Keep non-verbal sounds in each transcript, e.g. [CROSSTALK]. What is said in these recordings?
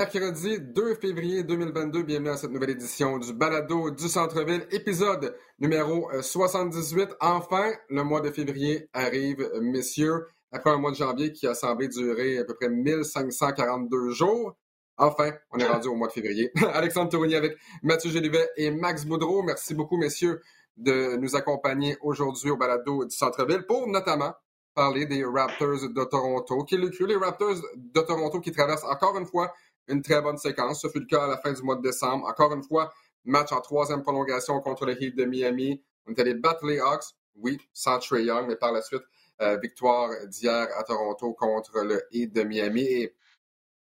Mercredi 2 février 2022, bienvenue à cette nouvelle édition du Balado du Centre-Ville, épisode numéro 78. Enfin, le mois de février arrive, messieurs, après un mois de janvier qui a semblé durer à peu près 1542 jours. Enfin, on est rendu au mois de février. [LAUGHS] Alexandre Tournier avec Mathieu Gélivet et Max Boudreau. Merci beaucoup, messieurs, de nous accompagner aujourd'hui au Balado du Centre-Ville pour notamment parler des Raptors de Toronto. Qui le cru, les Raptors de Toronto qui traversent encore une fois une très bonne séquence. Ce fut le cas à la fin du mois de décembre. Encore une fois, match en troisième prolongation contre le Heat de Miami. On est allé battre les Hawks, oui, sans Trey Young, mais par la suite, euh, victoire d'hier à Toronto contre le Heat de Miami. Et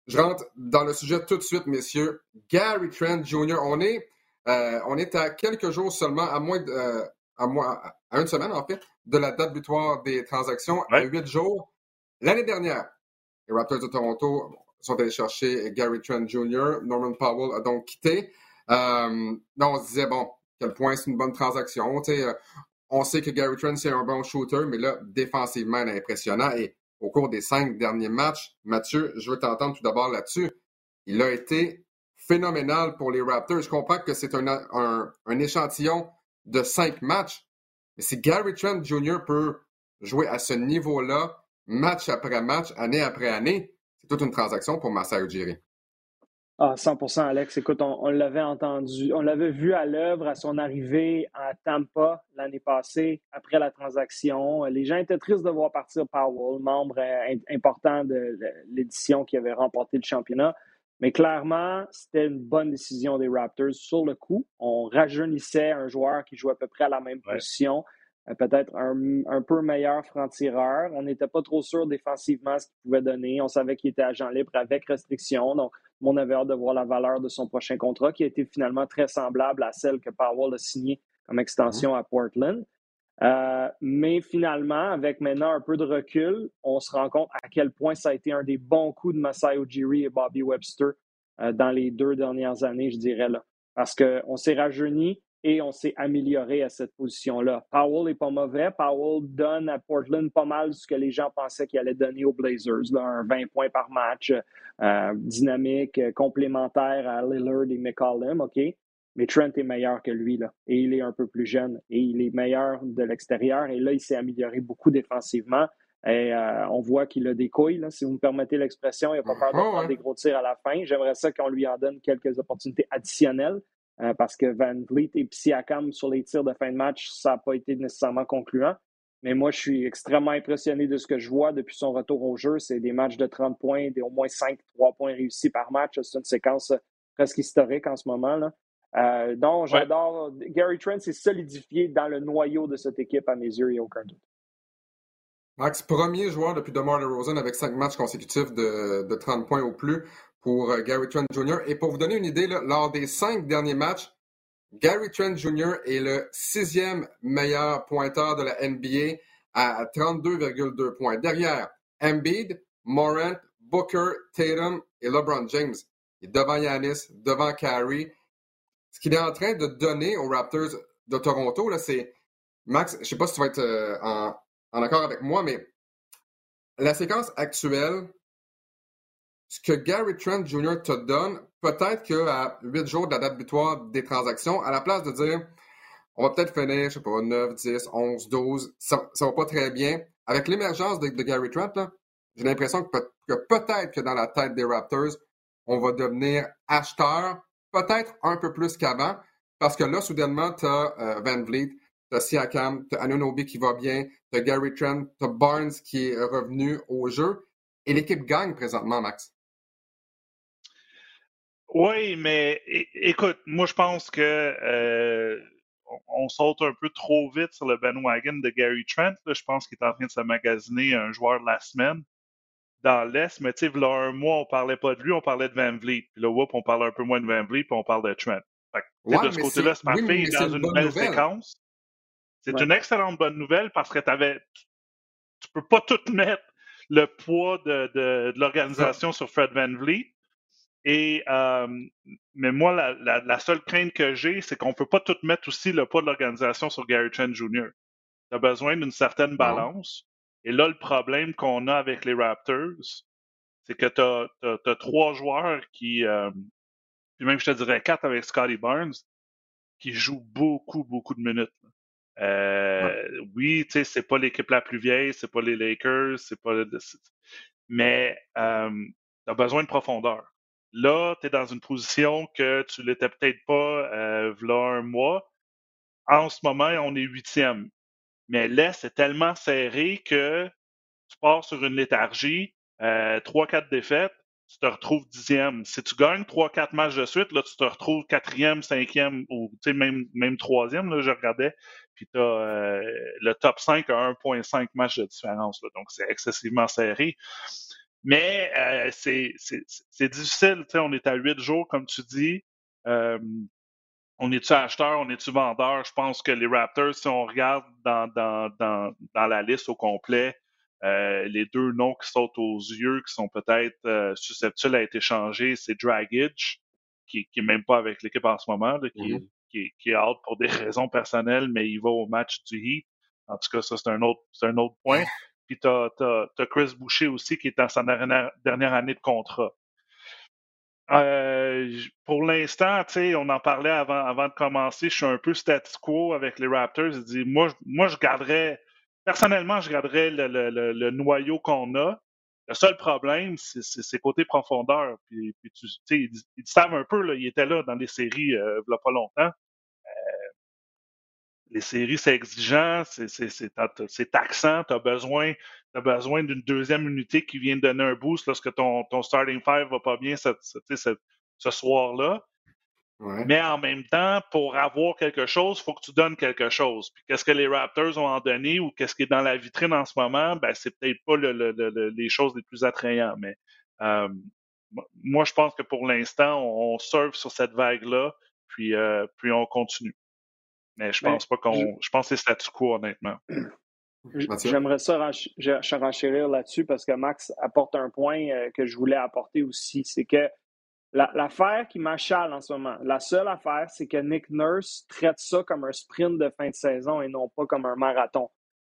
je rentre dans le sujet tout de suite, messieurs. Gary Trent Jr., on est, euh, on est à quelques jours seulement, à moins de, euh, à, moins, à une semaine en fait, de la date butoir des transactions, à huit jours. L'année dernière, les Raptors de Toronto sont allés chercher Gary Trent Jr. Norman Powell a donc quitté. Euh, on se disait, bon, quel point c'est une bonne transaction. Euh, on sait que Gary Trent, c'est un bon shooter, mais là, défensivement, il est impressionnant. Et au cours des cinq derniers matchs, Mathieu, je veux t'entendre tout d'abord là-dessus. Il a été phénoménal pour les Raptors. Je comprends que c'est un, un, échantillon de cinq matchs, mais si Gary Trent Jr. peut jouer à ce niveau-là, match après match, année après année, toute une transaction pour Masai Ujiri. Ah, 100% Alex. Écoute, on, l'avait entendu, on l'avait vu à l'œuvre à son arrivée à Tampa l'année passée, après la transaction. Les gens étaient tristes de voir partir Powell, membre euh, important de l'édition qui avait remporté le championnat. Mais clairement, c'était une bonne décision des Raptors sur le coup. On rajeunissait un joueur qui jouait à peu près à la même position. Euh, peut-être un, peu meilleur franc-tireur. On n'était pas trop sûr défensivement ce qu'il pouvait donner. On savait qu'il était agent libre avec restriction. Donc, on avait hâte de voir la valeur de son prochain contrat, qui a été finalement très semblable à celle que Powell a signée comme extension mhm. à Portland. Euh, mais finalement, avec maintenant un peu de recul, on se rend compte à quel point ça a été un des bons coups de Masai Ujiri et Bobby Webster euh, dans les deux dernières années, je dirais là. Parce qu'on s'est rajeuni, et on s'est amélioré à cette position-là. Powell n'est pas mauvais. Powell donne à Portland pas mal ce que les gens pensaient qu'il allait donner aux Blazers, là, un 20 points par match, euh, dynamique, complémentaire à Lillard et McCollum, OK? Mais Trent est meilleur que lui, là, et il est un peu plus jeune, et il est meilleur de l'extérieur, et là, il s'est amélioré beaucoup défensivement. Et euh, on voit qu'il a des couilles, là, si vous me permettez l'expression. Il n'a pas peur de prendre des gros tirs à la fin. J'aimerais ça qu'on lui en donne quelques opportunités additionnelles. Euh, parce que Van Vliet et Siakam sur les tirs de fin de match, ça n'a pas été nécessairement concluant. Mais moi, je suis extrêmement impressionné de ce que je vois depuis son retour au jeu. C'est des matchs de 30 points, des au moins 5, 3 points réussis par match. C'est une séquence presque historique en ce moment. Là. Euh, donc, j'adore. Gary Trent s'est solidifié dans le noyau de cette équipe, à mes yeux, il n'y a aucun doute. Max, premier joueur depuis DeMar DeRozan avec cinq matchs consécutifs de, de 30 points ou plus pour euh, Gary Trent Jr. Et pour vous donner une idée, lors des cinq derniers matchs, Gary Trent Jr. est le sixième meilleur pointeur de la NBA à 32,2 points. Derrière, Embiid, Morant, Booker, Tatum et LeBron James. Et devant Yanis, devant Carey. Ce qu'il est en train de donner aux Raptors de Toronto, c'est Max, je ne sais pas si tu vas être euh, en, en accord avec moi, mais la séquence actuelle ce que Gary Trent Jr. te donne, peut-être qu'à 8 jours de la date butoir des transactions, à la place de dire on va peut-être finir, je sais pas, 9, 10, 11, 12, ça, ça va pas très bien. Avec l'émergence de, Gary Trent, j'ai l'impression que, peut-être que dans la tête des Raptors, on va devenir acheteur, peut-être un peu plus qu'avant, parce que là, soudainement, tu as euh, Van Vliet, tu as Siakam, tu as Anunobi qui va bien, tu as Gary Trent, tu as Barnes qui est revenu au jeu, et l'équipe gagne présentement, Max. Oui, mais écoute, moi je pense que euh, on, saute un peu trop vite sur le bandwagon de Gary Trent. je pense qu'il est en train de se magasiner un joueur de la semaine dans l'Est. Mais tu sais, là un mois, on parlait pas de lui, on parlait de Van Vliet. Puis là, whoop, on parle un peu moins de Van Vliet, puis on parle de Trent. de ce côté-là, c'est parfait. Oui, dans une belle séquence. C'est une excellente bonne nouvelle parce que avais, tu peux pas tout mettre le poids de, de, de l'organisation sur Fred Van Vliet. Et euh, mais moi, la, la, seule crainte que j'ai, c'est qu'on peut pas tout mettre aussi le poids de l'organisation sur Gary Trent Jr. Tu as besoin d'une certaine balance. Et là, le problème qu'on a avec les Raptors, c'est que tu as, trois joueurs qui, euh, puis même je te dirais quatre avec Scotty Barnes, qui jouent beaucoup, beaucoup de minutes. Euh, Oui, tu sais, c'est pas l'équipe la plus vieille, c'est pas les Lakers, c'est pas mais euh, tu as besoin de profondeur. Là, tu es dans une position que tu l'étais peut-être pas euh, un mois. En ce moment, on est huitième. Mais l'Est est tellement serré que tu pars sur une léthargie, euh, trois, quatre défaites, tu te retrouves dixième. Si tu gagnes trois, quatre matchs de suite, là, tu te retrouves quatrième, cinquième ou même, même troisième, là, je regardais. Puis tu as euh, le top 5 à 1,5 matchs de différence. Là, donc, c'est excessivement serré. Mais euh, c'est difficile. On est à huit jours, comme tu dis. Euh, on est-tu acheteur, on est-tu vendeur? Je pense que les Raptors, si on regarde dans, dans, dans, dans la liste au complet, euh, les deux noms qui sautent aux yeux, qui sont peut-être euh, susceptibles à être échangés, c'est Dragic, qui, qui est même pas avec l'équipe en ce moment, qui, mm-hmm. qui, qui, est out pour des [LAUGHS] raisons personnelles, mais il va au match du Heat. En tout cas, ça, c'est un autre, c'est un autre point. Puis t'as, as, Chris Boucher aussi qui est dans sa dernière, dernière année de contrat. Euh, pour l'instant, on en parlait avant, avant de commencer, je suis un peu status quo avec les Raptors. Je dis, moi, moi, je garderais, personnellement, je garderais le, le, le, noyau qu'on a. Le seul problème, c'est ses côtés profondeur. Puis, puis tu, ils, ils, savent un peu, là, ils étaient là dans les séries euh, il n'y a pas longtemps les séries, c'est exigeant, c'est taxant, tu as besoin, as besoin d'une deuxième unité qui vient te donner un boost lorsque ton, ton starting five va pas bien ce, ce soir-là. Mais en même temps, pour avoir quelque chose, il faut que tu donnes quelque chose. Puis qu'est-ce que les Raptors ont en donné ou qu'est-ce qui est dans la vitrine en ce moment, ben c'est peut-être pas le, le, les choses les plus attrayantes. Mais euh, moi, je pense que pour l'instant, on, surfe sur cette vague-là, puis, euh, puis on continue. Mais je pense pas qu'on. Je... pense que c'est statu quo, honnêtement. J'aimerais ça renchérir là-dessus parce que Max apporte un point euh, que je voulais apporter aussi. C'est que l'affaire qui m'achale en ce moment, la seule affaire, c'est que Nick Nurse traite ça comme un sprint de fin de saison et non pas comme un marathon.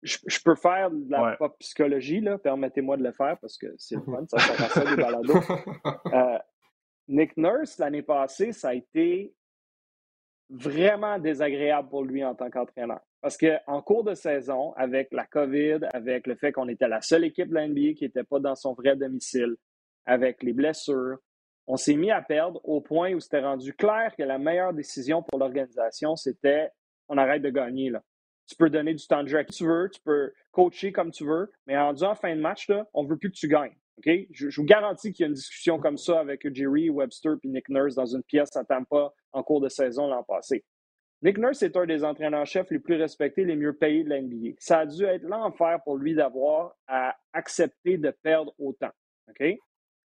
Je, peux faire de la pop psychologie, permettez-moi de le faire parce que c'est le fun, ça, ça ça des balados. [LAUGHS] Euh, Nick Nurse, l'année passée, ça a été vraiment désagréable pour lui en tant qu'entraîneur. Parce qu'en cours de saison, avec la COVID, avec le fait qu'on était la seule équipe de la NBA qui n'était pas dans son vrai domicile, avec les blessures, on s'est mis à perdre au point où c'était rendu clair que la meilleure décision pour l'organisation, c'était on arrête de gagner. Là. Tu peux donner du temps de jeu à qui tu veux, tu peux coacher comme tu veux, mais rendu en fin de match, là, on ne veut plus que tu gagnes. Je, vous garantis qu'il y a une discussion comme ça avec Jerry, Webster et Nick Nurse dans une pièce à Tampa en cours de saison l'an passé. Nick Nurse est un des entraîneurs-chefs les plus respectés, les mieux payés de l'NBA. Ça a dû être l'enfer pour lui d'avoir à accepter de perdre autant. Et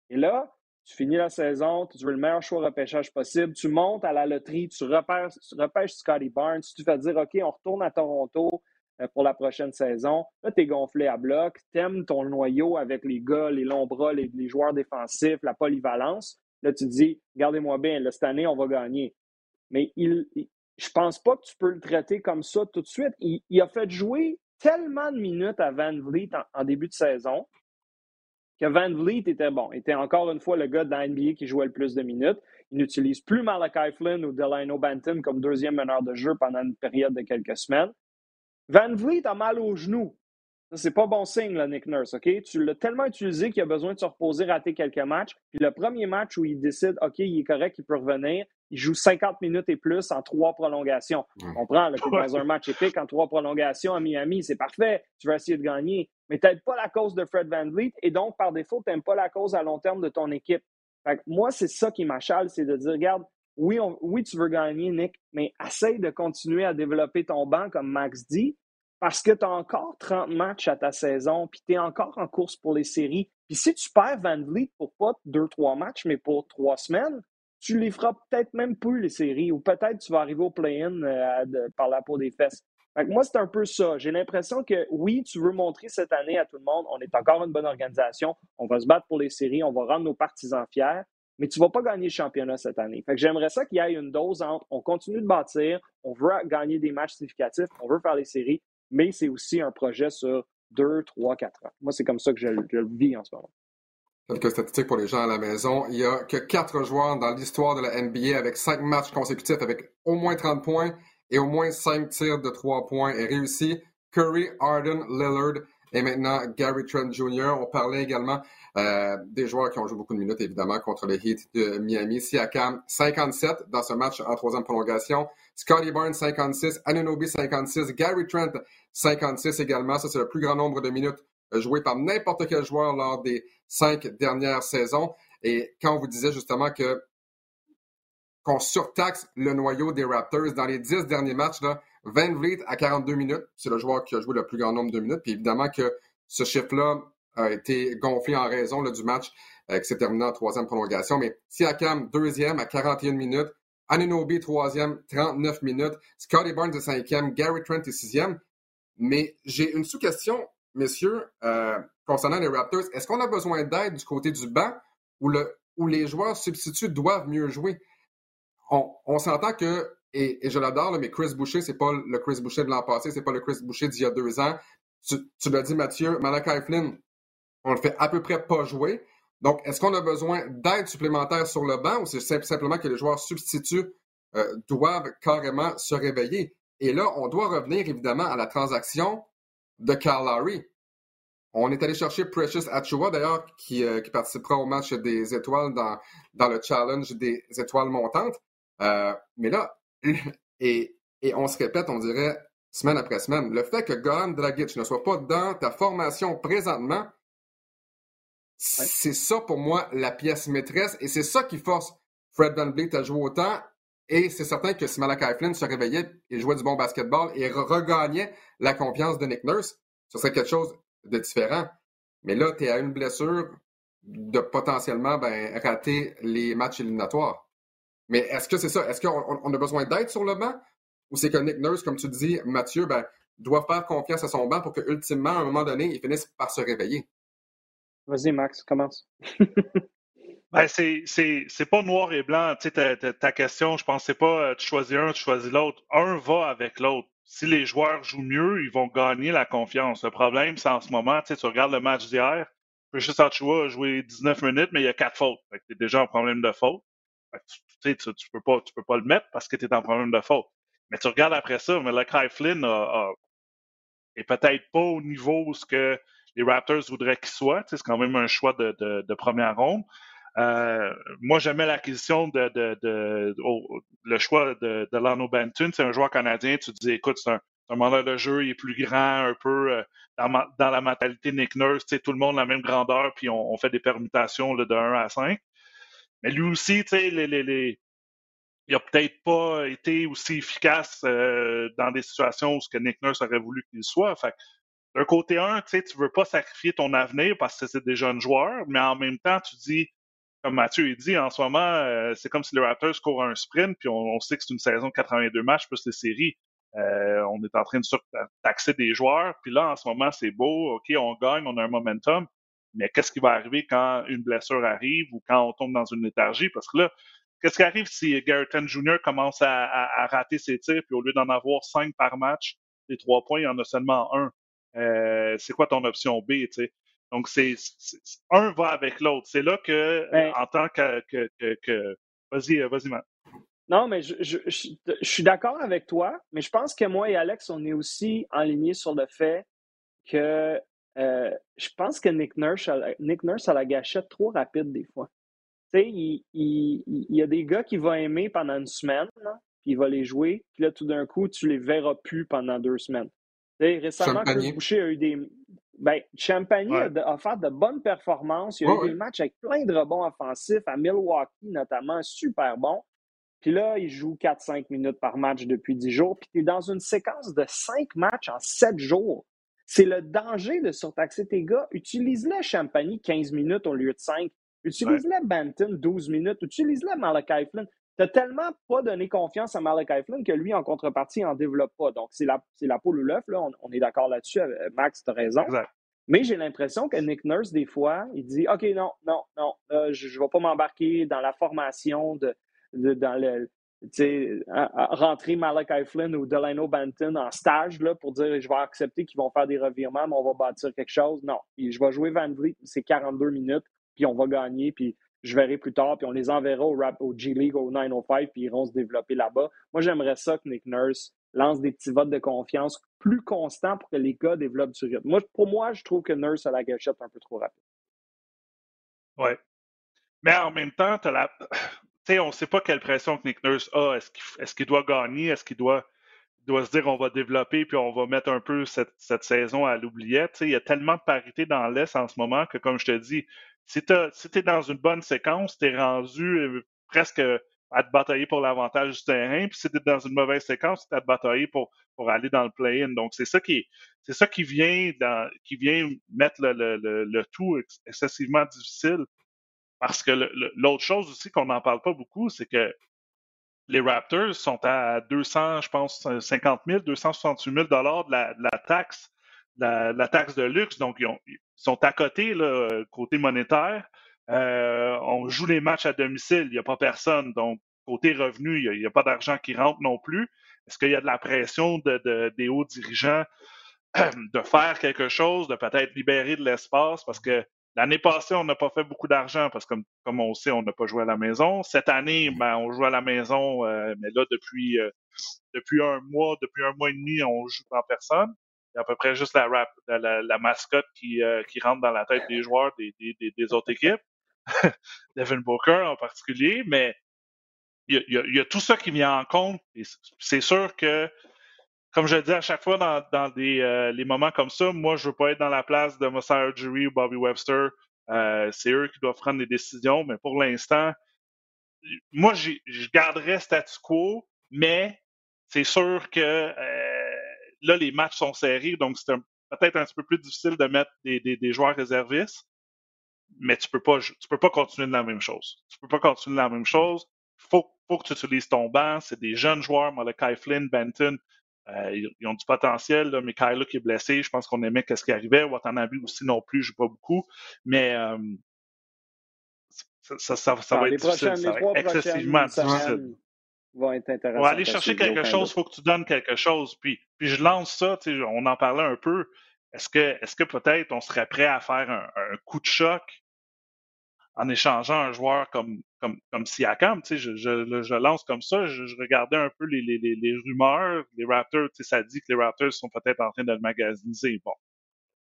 là, tu finis la saison, tu veux le meilleur choix de repêchage possible, tu montes à la loterie, tu repêches, tu Scotty Barnes, tu fais dire OK, on retourne à Toronto, euh, pour la prochaine saison. Là, tu es gonflé à bloc, t'aimes ton noyau avec les gars, les longs bras, les, joueurs défensifs, la polyvalence. Là, tu te dis, regardez-moi bien, cette année, on va gagner. Mais il, je pense pas que tu peux le traiter comme ça tout de suite. Il, a fait jouer tellement de minutes à Van Vliet en, début de saison que Van Vliet était bon, était encore une fois le gars de la NBA qui jouait le plus de minutes. Il n'utilise plus Malachi Flynn ou Delano Banton comme deuxième meneur de jeu pendant une période de quelques semaines. Van Vliet a mal au genou. C'est pas bon signe, là, Nick Nurse, OK? Tu l'as tellement utilisé qu'il a besoin de se reposer, rater quelques matchs. Puis le premier match où il décide, OK, il est correct, il peut revenir, il joue 50 minutes et plus en trois prolongations. On prend le dans un match épique en trois prolongations à Miami, c'est parfait. Tu vas essayer de gagner. Mais tu n'aides pas la cause de Fred Van Vliet et donc, par défaut, tu n'aimes pas la cause à long terme de ton équipe. moi, c'est ça qui m'achale, c'est de dire, regarde, oui, oui, tu veux gagner, Nick, mais essaye de continuer à développer ton banc, comme Max dit, parce que tu as encore 30 matchs à ta saison, puis tu es encore en course pour les séries. Puis si tu perds Van Vliet pour pas deux, trois matchs, mais pour trois semaines, tu les feras peut-être même plus, les séries, ou peut-être tu vas arriver au play-in euh, par la peau des fesses. moi, c'est un peu ça. J'ai l'impression que oui, tu veux montrer cette année à tout le monde, on est encore une bonne organisation, on va se battre pour les séries, on va rendre nos partisans fiers, mais tu ne vas pas gagner le championnat cette année. Fait que j'aimerais ça qu'il y ait une dose entre on continue de bâtir, on veut gagner des matchs significatifs, on veut faire les séries, mais c'est aussi un projet sur deux, trois, quatre ans. Moi, c'est comme ça que je, le vis en ce moment. Quelques statistiques pour les gens à la maison. Il y a que quatre joueurs dans l'histoire de la NBA avec cinq matchs consécutifs avec au moins 30 points et au moins cinq tirs de trois points réussis. Curry, Arden, Lillard et maintenant Gary Trent Jr. On parlait également euh, des joueurs qui ont joué beaucoup de minutes, évidemment, contre les Heat de Miami. Siakam, 57 dans ce match en troisième prolongation. Scotty Barnes, 56. Anunobi, 56. Gary Trent, 56 également. Ça, c'est le plus grand nombre de minutes jouées par n'importe quel joueur lors des cinq dernières saisons. Et quand on vous disait justement que qu'on surtaxe le noyau des Raptors dans les dix derniers matchs, là, Van Vliet à 42 minutes, c'est le joueur qui a joué le plus grand nombre de minutes. Puis évidemment que ce chiffre-là a été gonflé en raison du match euh, qui s'est terminé en troisième prolongation. Mais Siakam, deuxième à 41 minutes. Anunobi, troisième, 39 minutes. Scotty Barnes, cinquième. Gary Trent est sixième. Mais j'ai une sous-question, messieurs, euh, concernant les Raptors. Est-ce qu'on a besoin d'aide du côté du banc ou, le, où les joueurs substituts doivent mieux jouer? On, s'entend que et, je l'adore, mais Chris Boucher, c'est pas le Chris Boucher de l'an passé, c'est pas le Chris Boucher d'il y a deux ans. Tu, l'as dit, Mathieu, Malachi Flynn, on le fait à peu près pas jouer. Donc, est-ce qu'on a besoin d'aide supplémentaire sur le banc ou c'est simplement que les joueurs substituts euh, doivent carrément se réveiller? Et là, on doit revenir évidemment à la transaction de Carl Lowry. On est allé chercher Precious Achua, d'ailleurs, qui, euh, qui, participera au match des étoiles dans, le challenge des étoiles montantes. Euh, mais là, [LAUGHS] et, on se répète, on dirait, semaine après semaine, le fait que Goran Dragic ne soit pas dans ta formation présentement, c'est ça pour moi la pièce maîtresse et c'est ça qui force Fred Van à jouer autant. Et c'est certain que si Malachi Flynn se réveillait et jouait du bon basketball et regagnait la confiance de Nick Nurse, ce serait quelque chose de différent. Mais là, tu es à une blessure de potentiellement ben, rater les matchs éliminatoires. Mais est-ce que c'est ça? Est-ce qu'on a besoin d'aide sur le banc? Ou c'est que Nick Nurse, comme tu dis, Mathieu, ben, doit faire confiance à son banc pour que, ultimement, à un moment donné, il finisse par se réveiller? Vas-y, Max, commence. [LAUGHS] ben, c'est pas noir et blanc. Tu sais, ta, question, je pense, c'est pas euh, tu choisis un, tu choisis l'autre. Un va avec l'autre. Si les joueurs jouent mieux, ils vont gagner la confiance. Le problème, c'est en ce moment, tu regardes le match d'hier, Precious Achua a joué 19 minutes, mais il y a quatre fautes. Tu es déjà en problème de faute tu, tu, tu, peux pas, tu peux pas le mettre parce que tu es en problème de faute. Mais tu regardes après ça, mais le Kai Flynn est peut-être pas au niveau où ce que les Raptors voudraient qu'il soit. C'est quand même un choix de, première ronde. Euh, moi, j'aimais l'acquisition de, le choix de, de Lano Benton. C'est un joueur canadien. Tu dis, écoute, c'est un, un mandat de jeu, il est plus grand, un peu euh, dans, la mentalité Nick Nurse. Tout le monde la même grandeur, puis on, fait des permutations de 1 à 5. Mais lui aussi, il n'a peut-être pas été aussi efficace euh, dans des situations où ce que Nick Nurse aurait voulu qu'il soit. Fait d'un côté un, tu sais, tu veux pas sacrifier ton avenir parce que c'est des jeunes joueurs, mais en même temps, tu dis, comme Mathieu il dit, en ce moment, euh, c'est comme si les Raptors courent un sprint, puis on, sait que c'est une saison de 82 matchs plus les séries. Euh, on est en train de taxer des joueurs, puis là, en ce moment, c'est beau, OK, on gagne, on a un momentum, mais qu'est-ce qui va arriver quand une blessure arrive ou quand on tombe dans une léthargie? Parce que là, qu'est-ce qui arrive si Garrett Jr. commence à, rater ses tirs, puis au lieu d'en avoir cinq par match, les trois points, il y en a seulement un. Euh, c'est quoi ton option B, tu sais? Donc, c'est un va avec l'autre. C'est là que, ben en tant que, que, vas-y, vas-y, Matt. Non, mais je, je, je suis d'accord avec toi, mais je pense que moi et Alex, on est aussi en sur le fait que euh, je pense que Nick Nurse, Nick Nurse a la gâchette trop rapide des fois. Tu sais, il, il, y a des gars qui vont aimer pendant une semaine, puis il va les jouer, puis là, tout d'un coup, tu les verras plus pendant deux semaines. Récemment, Chris Boucher a eu des. Ben, Champagny a, fait de bonnes performances. Il y a eu des matchs avec plein de rebonds offensifs, à Milwaukee notamment, super bon. Puis là, il joue 4-5 minutes par match depuis 10 jours. Puis tu es dans une séquence de 5 matchs en 7 jours. C'est le danger de surtaxer tes gars. Utilise-le Champagny 15 minutes au lieu de 5. Utilise-le Banton 12 minutes. Utilise-le Malachi Flynn. Tu n'as tellement pas donné confiance à Malachi Flynn que lui, en contrepartie, il n'en développe pas. Donc, c'est la, la poule ou l'œuf. On, on, est d'accord là-dessus. Euh, Max, tu as raison. Mais j'ai l'impression que Nick Nurse, des fois, il dit OK, non, non, non, je ne vais pas m'embarquer dans la formation de, de dans le, rentrer Malachi Flynn ou Delano Banton en stage là, pour dire je vais accepter qu'ils vont faire des revirements, mais on va bâtir quelque chose. Non. je vais jouer Van Vliet, c'est 42 minutes, puis puis on va gagner, puis je verrai plus tard, puis on les enverra au, rap, au G League, au 905, puis ils iront se développer là-bas. Moi, j'aimerais ça que Nick Nurse lance des petits votes de confiance plus constants pour que les gars développent du rythme. Moi, pour moi, je trouve que Nurse a la gâchette un peu trop rapide. Oui. Mais en même temps, on ne sait pas quelle pression que Nick Nurse a. Est-ce qu'il doit gagner? Est-ce qu'il doit doit se dire on va développer puis on va mettre un peu cette, cette saison à l'oubliette? Il y a tellement de parité dans l'Est en ce moment que, comme je te dis, si tu es dans une bonne séquence, tu es rendu euh, presque à te batailler pour l'avantage du terrain. Puis si tu es dans une mauvaise séquence, tu à te batailler pour, aller dans le play-in. Donc, c'est ça qui c'est ça qui vient dans, qui vient mettre le, le, le, tout excessivement difficile. Parce que l'autre chose aussi qu'on n'en parle pas beaucoup, c'est que les Raptors sont à 200, je pense, 50 000, 268 000 dollars de la, taxe, la, taxe de luxe. Donc, ils, sont à côté, là, côté monétaire. Euh, on joue les matchs à domicile, il n'y a pas personne. Donc, côté revenu, il n'y a, pas d'argent qui rentre non plus. Est-ce qu'il y a de la pression de, des hauts dirigeants [CLEARS THROAT] de faire quelque chose, de peut-être libérer de l'espace? Parce que L'année passée, on n'a pas fait beaucoup d'argent parce que, comme on sait, on n'a pas joué à la maison. Cette année, ben, on joue à la maison, euh, mais là, depuis, euh, depuis un mois, depuis un mois et demi, on joue en personne. Il y a à peu près juste la, rap, la, mascotte qui, euh, qui rentre dans la tête des joueurs des, des, des, autres équipes. [LAUGHS] Devin Booker en particulier, mais il y, a, il y a tout ça qui vient en compte. C'est sûr que comme je le dis à chaque fois dans, dans des, euh, les moments comme ça, moi, je veux pas être dans la place de Messiah Jury ou Bobby Webster. Euh, c'est eux qui doivent prendre les décisions, mais pour l'instant, moi, je garderais statu quo, mais c'est sûr que là, les matchs sont serrés, donc c'est peut-être un petit peu plus difficile de mettre des, des, des, joueurs réservistes, mais tu peux pas tu peux pas continuer de la même chose. Tu peux pas continuer de la même chose. Faut, faut que tu utilises ton banc. C'est des jeunes joueurs, Malachi Flynn, Benton, euh, ils, ont du potentiel, là, mais Kylo qui est blessé, je pense qu'on aimait qu'est-ce qui arrivait. Watanabe aussi non plus, je joue pas beaucoup. Mais euh, ça, ça, ça, va être difficile. Ça va être excessivement difficile. Va être intéressant. On va aller chercher quelque chose, il faut que tu donnes quelque chose. Puis, puis je lance ça, on en parlait un peu. Est-ce que, est-ce que peut-être on serait prêt à faire un, un coup de choc en échangeant un joueur comme, comme, comme Siakam? Tu sais, je, je, je lance comme ça. Je, regardais un peu les, les, les, rumeurs. Les Raptors, tu sais, ça dit que les Raptors sont peut-être en train de le magasiniser. Bon,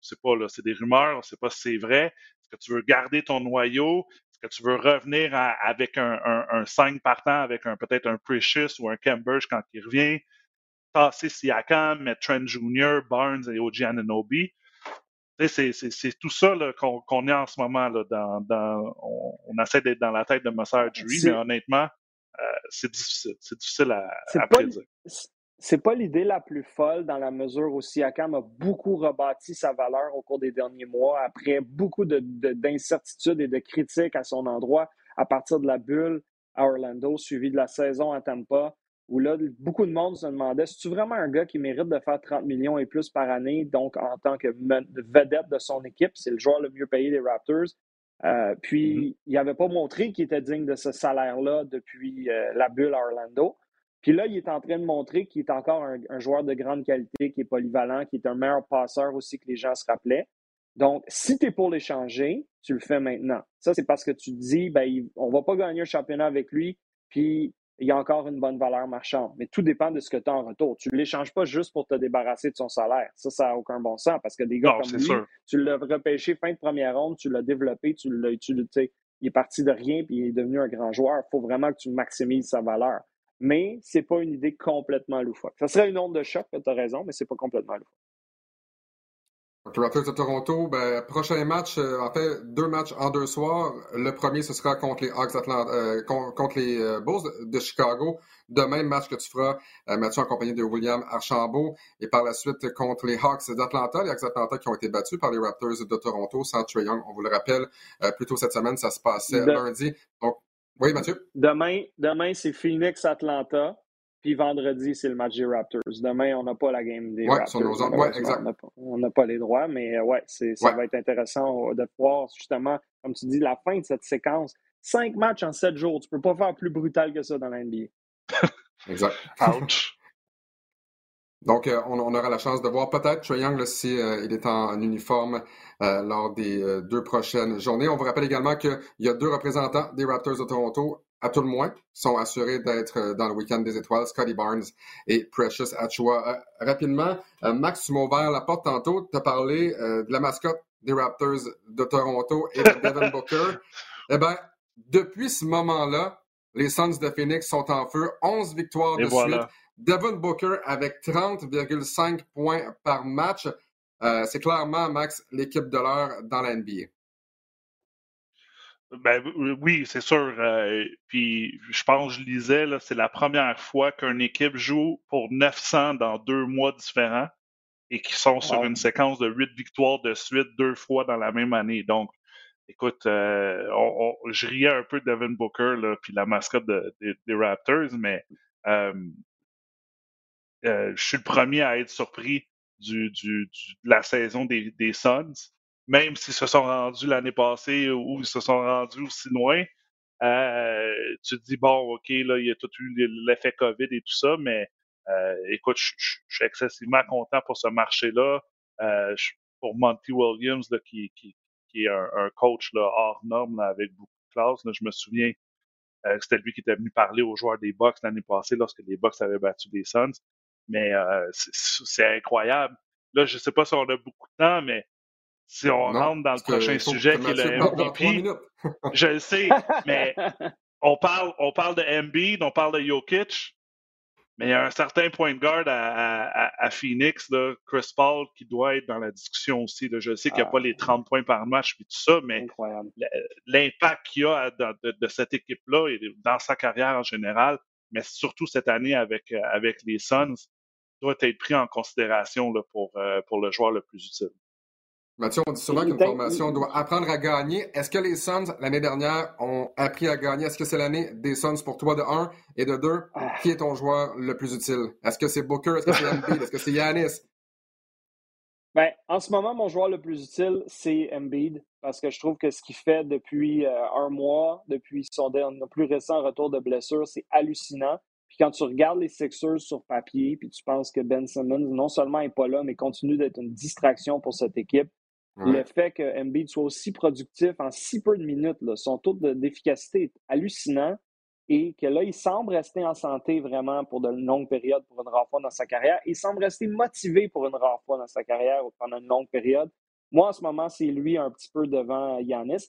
c'est pas là, c'est des rumeurs. On sait pas si c'est vrai. Est-ce que tu veux garder ton noyau? Que tu veux revenir avec un, un, un 5 partant, avec un peut-être un Precious ou un Cambridge quand il revient? Tasser Siakam, mettre Trent Jr., Barnes et OG Ananobi c'est tout ça qu'on est en ce moment. Là, dans, on, essaie d'être dans la tête de Mercer Jury, mais honnêtement, euh, c'est difficile. C'est difficile à, à prédire. C'est pas l'idée la plus folle dans la mesure où Siakam a beaucoup rebâti sa valeur au cours des derniers mois après beaucoup d'incertitudes de, et de critiques à son endroit à partir de la bulle à Orlando, suivi de la saison à Tampa où là, beaucoup de monde se demandait, est-ce vraiment un gars qui mérite de faire 30 millions et plus par année, donc en tant que vedette de son équipe, c'est le joueur le mieux payé des Raptors. Euh, puis, mm-hmm. il n'avait pas montré qu'il était digne de ce salaire-là depuis euh, la bulle à Orlando. Puis là, il est en train de montrer qu'il est encore un, joueur de grande qualité, qui est polyvalent, qui est un meilleur passeur aussi que les gens se rappelaient. Donc, si tu es pour l'échanger, tu le fais maintenant. Ça, c'est parce que tu te dis, ben, on va pas gagner un championnat avec lui, puis il y a encore une bonne valeur marchande. Mais tout dépend de ce que tu as en retour. Tu ne l'échanges pas juste pour te débarrasser de son salaire. Ça, ça n'a aucun bon sens parce que des gars comme lui, tu l'as repêché fin de première ronde, tu l'as développé, tu l'as utilisé. Il est parti de rien puis il est devenu un grand joueur. Il faut vraiment que tu maximises sa valeur. Mais ce n'est pas une idée complètement loufoque. Ça serait une onde de choc, tu as raison, mais ce n'est pas complètement loufoque. Raptors de Toronto, ben, prochain match, euh, en fait, deux matchs en deux soirs. Le premier, ce sera contre les Hawks Atlanta, euh, contre les euh, Bulls de Chicago. Demain, match que tu feras, Mathieu, en compagnie de William Archambault. Et par la suite, contre les Hawks d'Atlanta, les Hawks d'Atlanta qui ont été battus par les Raptors de Toronto sans Trae Young. On vous le rappelle, plus tôt cette semaine, ça se passait lundi. Donc, oui, Mathieu? Demain, demain c'est Phoenix-Atlanta. Puis vendredi, c'est le match des Raptors. Demain, on n'a pas la game des Raptors. ouais, exact. On n'a pas, les droits, mais euh, ouais, ça va être intéressant de voir justement, comme tu dis, la fin de cette séquence. Cinq matchs en sept jours. Tu peux pas faire plus brutal que ça dans la NBA. exact. Ouch. Donc, euh, on, aura la chance de voir peut-être Trae Young si euh, il est en, uniforme euh, lors des deux prochaines journées. On vous rappelle également qu'il y a deux représentants des Raptors de Toronto, à tout le moins, sont assurés d'être dans le week-end des étoiles, Scotty Barnes et Precious Achua. rapidement, Max, tu m'as ouvert la porte tantôt. Tu as parlé de la mascotte des Raptors de Toronto et de Devin [LAUGHS] Booker. Eh bien, depuis ce moment-là, les Suns de Phoenix sont en feu. 11 victoires de suite. Devin Booker avec 30,5 points par match. Euh, c'est clairement, Max, l'équipe de l'heure dans la NBA. Ben, oui, c'est sûr. Euh, puis je pense, je lisais, c'est la première fois qu'une équipe joue pour 900 dans deux mois différents et qui sont sur une séquence de huit victoires de suite deux fois dans la même année. Donc, écoute, euh, je riais un peu de Devin Booker là, puis la mascotte des Raptors, mais euh, je suis le premier à être surpris du, du, de la saison des, des Suns, même s'ils se sont rendus l'année passée ou ils se sont rendus aussi loin. Euh, tu te dis, bon, OK, là, il y a tout eu l'effet COVID et tout ça, mais euh, écoute, je, suis excessivement content pour ce marché-là. Euh, pour Monty Williams, là, qui, qui, qui est un, coach là, hors norme avec beaucoup de classe. Là, je me souviens euh, c'était lui qui était venu parler aux joueurs des Bucks l'année passée lorsque les Bucks avaient battu les Suns. Mais euh, c'est incroyable. Là, je sais pas si on a beaucoup de temps, mais si on rentre dans le prochain sujet qui est le MVP, je le sais, mais [LAUGHS] on parle, on parle de Embiid, on parle de Jokic, mais il y a un certain point de garde à, Phoenix, là, Chris Paul, qui doit être dans la discussion aussi. Je sais qu'il n'y a pas les 30 ah. points par match et tout ça, mais l'impact qu'il y a de, de cette équipe-là et dans sa carrière en général, mais surtout cette année avec, avec les Suns, doit être pris en considération là, pour, euh, pour le joueur le plus utile. Mathieu, on dit souvent qu'une formation doit apprendre à gagner. Est-ce que les Suns, l'année dernière, ont appris à gagner? Est-ce que c'est l'année des Suns pour toi de 1 et de 2? Ah. Qui est ton joueur le plus utile? Est-ce que c'est Booker? Est-ce que c'est Embiid? [LAUGHS] Est-ce que c'est Yanis? Ben, en ce moment, mon joueur le plus utile, c'est Embiid, parce que je trouve que ce qu'il fait depuis euh, un mois, depuis son plus récent retour de blessure, c'est hallucinant quand tu regardes les Sixers sur papier, puis tu penses que Ben Simmons non seulement n'est pas là, mais continue d'être une distraction pour cette équipe, le fait que Embiid soit aussi productif en si peu de minutes, son taux d'efficacité est hallucinant et que là, il semble rester en santé vraiment pour de longues périodes pour une rare fois dans sa carrière. Il semble rester motivé pour une rare fois dans sa carrière pendant une longue période. Moi, en ce moment, c'est lui un petit peu devant Yanis.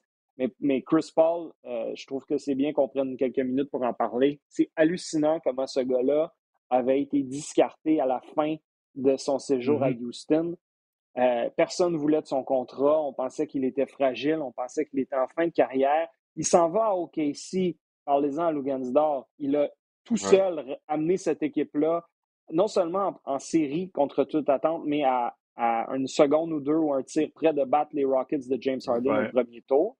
Mais, Chris Paul, euh, je trouve que c'est bien qu'on prenne quelques minutes pour en parler. C'est hallucinant comment ce gars-là avait été discarté à la fin de son séjour à mm-hmm. Houston. Euh, personne ne voulait de son contrat. On pensait qu'il était fragile. On pensait qu'il était en fin de carrière. Il s'en va à OKC. Parlez-en à Lugansdor. Il a tout seul amené cette équipe-là, non seulement en, série contre toute attente, mais à, une seconde ou deux ou un tir près de battre les Rockets de James Harden au premier tour.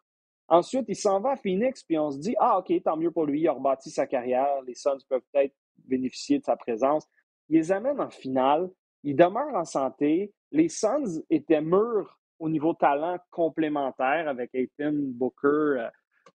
Ensuite, il s'en va à Phoenix, puis on se dit Ah, OK, tant mieux pour lui, il a rebâti sa carrière, les Suns peuvent peut-être bénéficier de sa présence. Il les amène en finale, il demeure en santé. Les Suns étaient mûrs au niveau talent complémentaire avec Aiton, Booker, euh,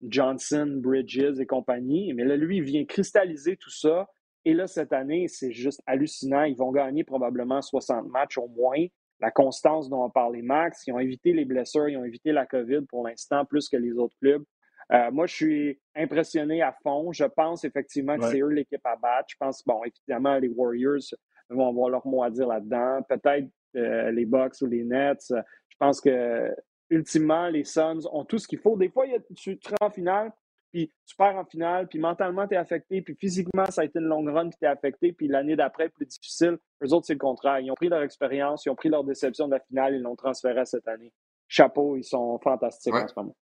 Johnson, Bridges et compagnie. Mais là, lui, il vient cristalliser tout ça. Et là, cette année, c'est juste hallucinant. Ils vont gagner probablement 60 matchs au moins la constance dont on parlait Max. Ils ont évité les blessures, ils ont évité la COVID pour l'instant plus que les autres clubs. Euh, moi, je suis impressionné à fond. Je pense effectivement que c'est eux l'équipe à battre. Je pense, bon, évidemment, les Warriors vont avoir leur mot à dire là-dedans. Peut-être euh, les Bucks ou les Nets. Je pense que, ultimement, les Suns ont tout ce qu'il faut. Des fois, il y a, tu te rends en finale, puis tu perds en finale, puis mentalement, tu es affecté, puis physiquement, ça a été une longue run, puis tu es affecté, puis l'année d'après, plus difficile. Eux autres, c'est le contraire. Ils ont pris leur expérience, ils ont pris leur déception de la finale, ils l'ont transféré à cette année. Chapeau, ils sont fantastiques en ce moment.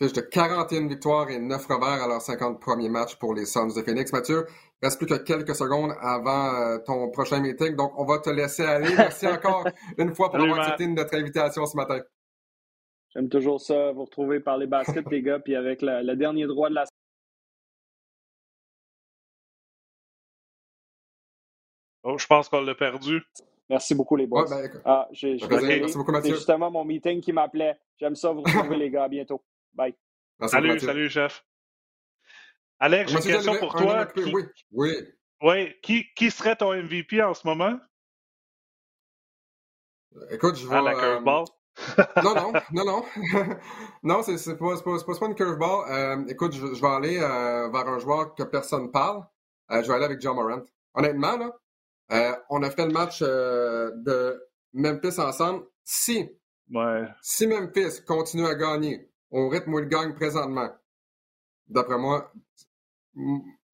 Fiche de 41 victoires et 9 revers à leurs 50 premiers matchs pour les Suns de Phoenix. Mathieu, il reste plus que quelques secondes avant euh, ton prochain meeting, donc on va te laisser aller. Merci [LAUGHS] encore une fois pour avoir accepté notre invitation ce matin. J'aime toujours ça, vous retrouver par les baskets, les gars, puis avec le, dernier droit de la Oh, je pense qu'on l'a perdu. Merci beaucoup, les boys. Ben, ah, j'ai, Merci beaucoup, Mathieu. C'est justement mon meeting qui m'appelait. J'aime ça, vous retrouver, les gars. À bientôt. Bye. salut, salut, chef. Alex, j'ai une question pour toi. Oui, oui. Oui, qui, qui serait ton MVP en ce moment? Écoute, je vais. À la curveball? Non, non, non, non. [LAUGHS] non, c'est pas, pas, pas, une curveball. écoute, je, vais aller vers un joueur que personne parle. je vais aller avec John Morant. Honnêtement, là, on a fait le match de Memphis ensemble. Si, si Memphis continue à gagner au rythme où il gagne présentement, d'après moi,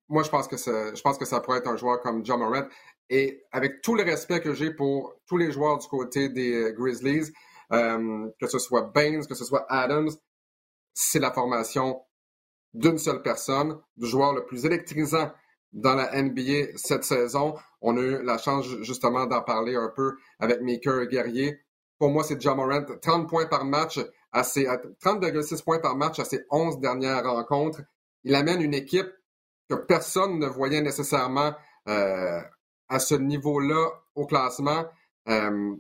moi, je pense que ça, je pense que ça pourrait être un joueur comme John Morant. Et avec tout le respect que j'ai pour tous les joueurs du côté des euh, Grizzlies, euh, que ce soit Baines, que ce soit Adams, c'est la formation d'une seule personne, du joueur le plus électrisant dans la NBA cette saison. On a eu la chance justement d'en parler un peu avec Maker Guerrier. Pour moi, c'est John Morant, 30 points par match, à 30,6 points par match à ses 11 dernières rencontres. Il amène une équipe que personne ne voyait nécessairement euh, à ce niveau-là au classement. Euh,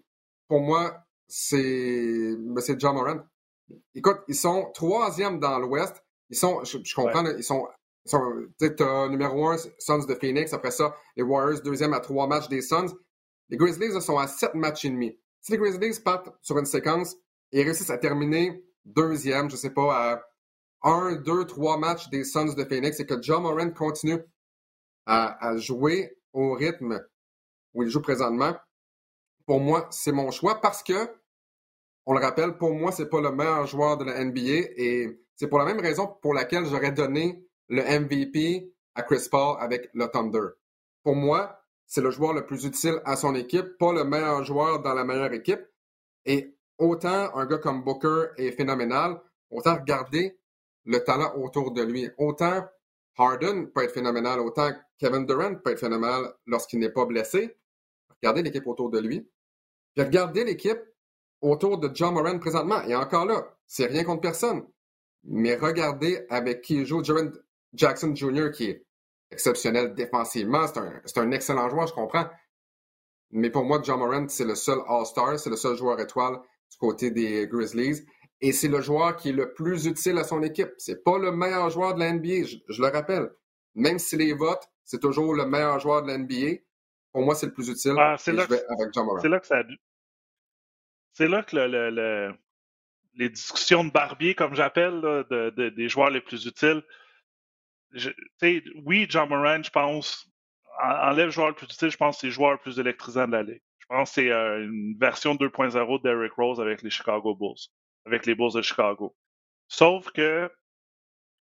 pour moi, c'est ben, John Moran. Écoute, ils sont troisième dans l'Ouest. Ils sont, je, comprends, ils sont, ils sont numéro un, Suns de Phoenix. Après ça, les Warriors, deuxième à trois matchs des Suns. Les Grizzlies sont à sept matchs et demi. Si les Grizzlies partent sur une séquence et réussissent à terminer deuxième, je sais pas, à un, deux, trois matchs des Suns de Phoenix et que John Moran continue à, jouer au rythme où il joue présentement, pour moi, c'est mon choix parce que, on le rappelle, pour moi, c'est pas le meilleur joueur de la NBA et c'est pour la même raison pour laquelle j'aurais donné le MVP à Chris Paul avec le Thunder. Pour moi, c'est le joueur le plus utile à son équipe, pas le meilleur joueur dans la meilleure équipe. Et autant un gars comme Booker est phénoménal, autant regarder le talent autour de lui. Autant Harden peut être phénoménal, autant Kevin Durant peut être phénoménal lorsqu'il n'est pas blessé. Regardez l'équipe autour de lui. Puis regardez l'équipe autour de John Moran présentement. Et encore là, c'est rien contre personne. Mais regardez avec qui il joue Jaron Jackson Jr., qui est exceptionnel défensivement. C'est un, un, excellent joueur, je comprends. Mais pour moi, John Moran, c'est le seul All-Star, c'est le seul joueur étoile du côté des Grizzlies. Et c'est le joueur qui est le plus utile à son équipe. C'est pas le meilleur joueur de la NBA, je, le rappelle. Même si les votes, c'est toujours le meilleur joueur de la NBA. Pour moi, c'est le plus utile. Ah, c'est là, là, que ça. C'est là que le, les discussions de barbier, comme j'appelle, de, des joueurs les plus utiles. Je, oui, John Moran, je pense, enlève le joueur le plus utile, je pense que c'est le joueur le plus électrisant de la Ligue. Je pense que c'est euh, une version 2.0 d'Eric Rose avec les Chicago Bulls avec les Bulls de Chicago. Sauf que,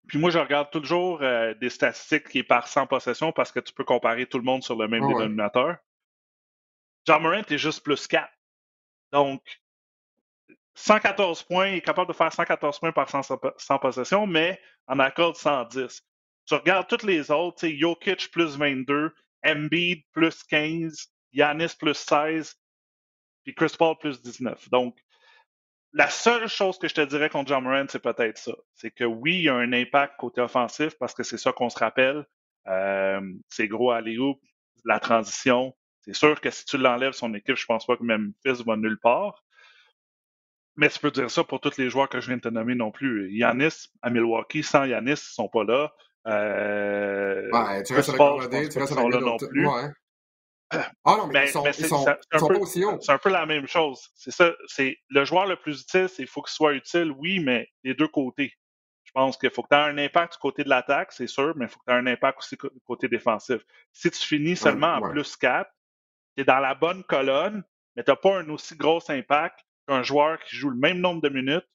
puis moi, je regarde toujours euh, des statistiques qui est par 100 possessions parce que tu peux comparer tout le monde sur le même dénominateur. John Morant est juste plus 4. Donc, 114 points, il est capable de faire 114 points par 100, possessions, mais en accorde 110. Tu regardes toutes les autres, Jokic plus 22, Embiid plus 15, Yanis plus 16, puis Chris Paul plus 19. Donc, la seule chose que je te dirais contre John Moran, c'est peut-être ça. C'est que oui, il y a un impact côté offensif parce que c'est ça qu'on se rappelle. Euh, c'est gros Léo, la transition. C'est sûr que si tu l'enlèves son équipe, je pense pas que Memphis va nulle part. Mais tu peux dire ça pour tous les joueurs que je viens de te nommer non plus. Yanis à Milwaukee, sans Yanis, ils sont pas là. Euh, ouais, tu restes tu restes là non plus. Ah non, mais, ils sont, sont, pas aussi hauts. C'est un peu la même chose. C'est ça. C'est le joueur le plus utile, c'est il faut qu'il soit utile, oui, mais des deux côtés. Je pense qu'il faut que tu aies un impact du côté de l'attaque, c'est sûr, mais il faut que tu aies un impact aussi du côté défensif. Si tu finis seulement en plus 4, tu es dans la bonne colonne, mais tu n'as pas un aussi gros impact qu'un joueur qui joue le même nombre de minutes,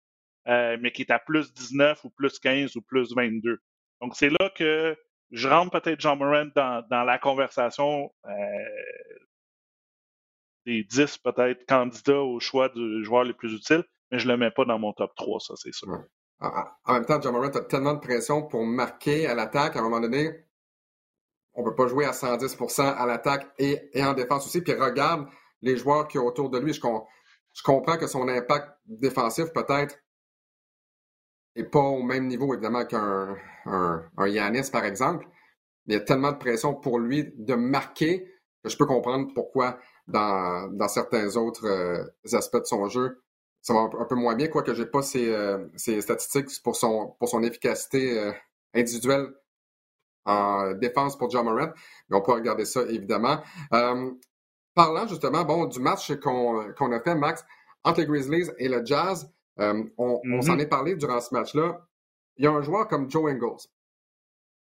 euh, mais qui est à plus 19 ou plus 15 ou plus 22. Donc, c'est là que je rentre peut-être Jean Moran dans, la conversation euh, des 10 peut-être candidats au choix du joueur les plus utiles, mais je ne le mets pas dans mon top 3, ça c'est sûr. En même temps, John Moran a tellement de pression pour marquer à l'attaque, à un moment donné, on ne peut pas jouer à 110% à l'attaque et, et, en défense aussi. Puis regarde les joueurs qui sont autour de lui. Je, je comprends que son impact défensif peut-être n'est pas au même niveau, évidemment, qu'un un, un Yanis, par exemple. Il y a tellement de pression pour lui de marquer que je peux comprendre pourquoi dans, certains autres euh, aspects de son jeu, ça va un, peu moins bien, quoique je n'ai pas ses, euh, statistiques pour son, pour son efficacité euh, individuelle en défense pour John Morant. Mais on peut regarder ça, évidemment. Parlant justement bon, du match qu'on a fait, Max, entre les Grizzlies et le Jazz, on, mm-hmm. s'en est parlé durant ce match-là. Il y a un joueur comme Joe Ingles.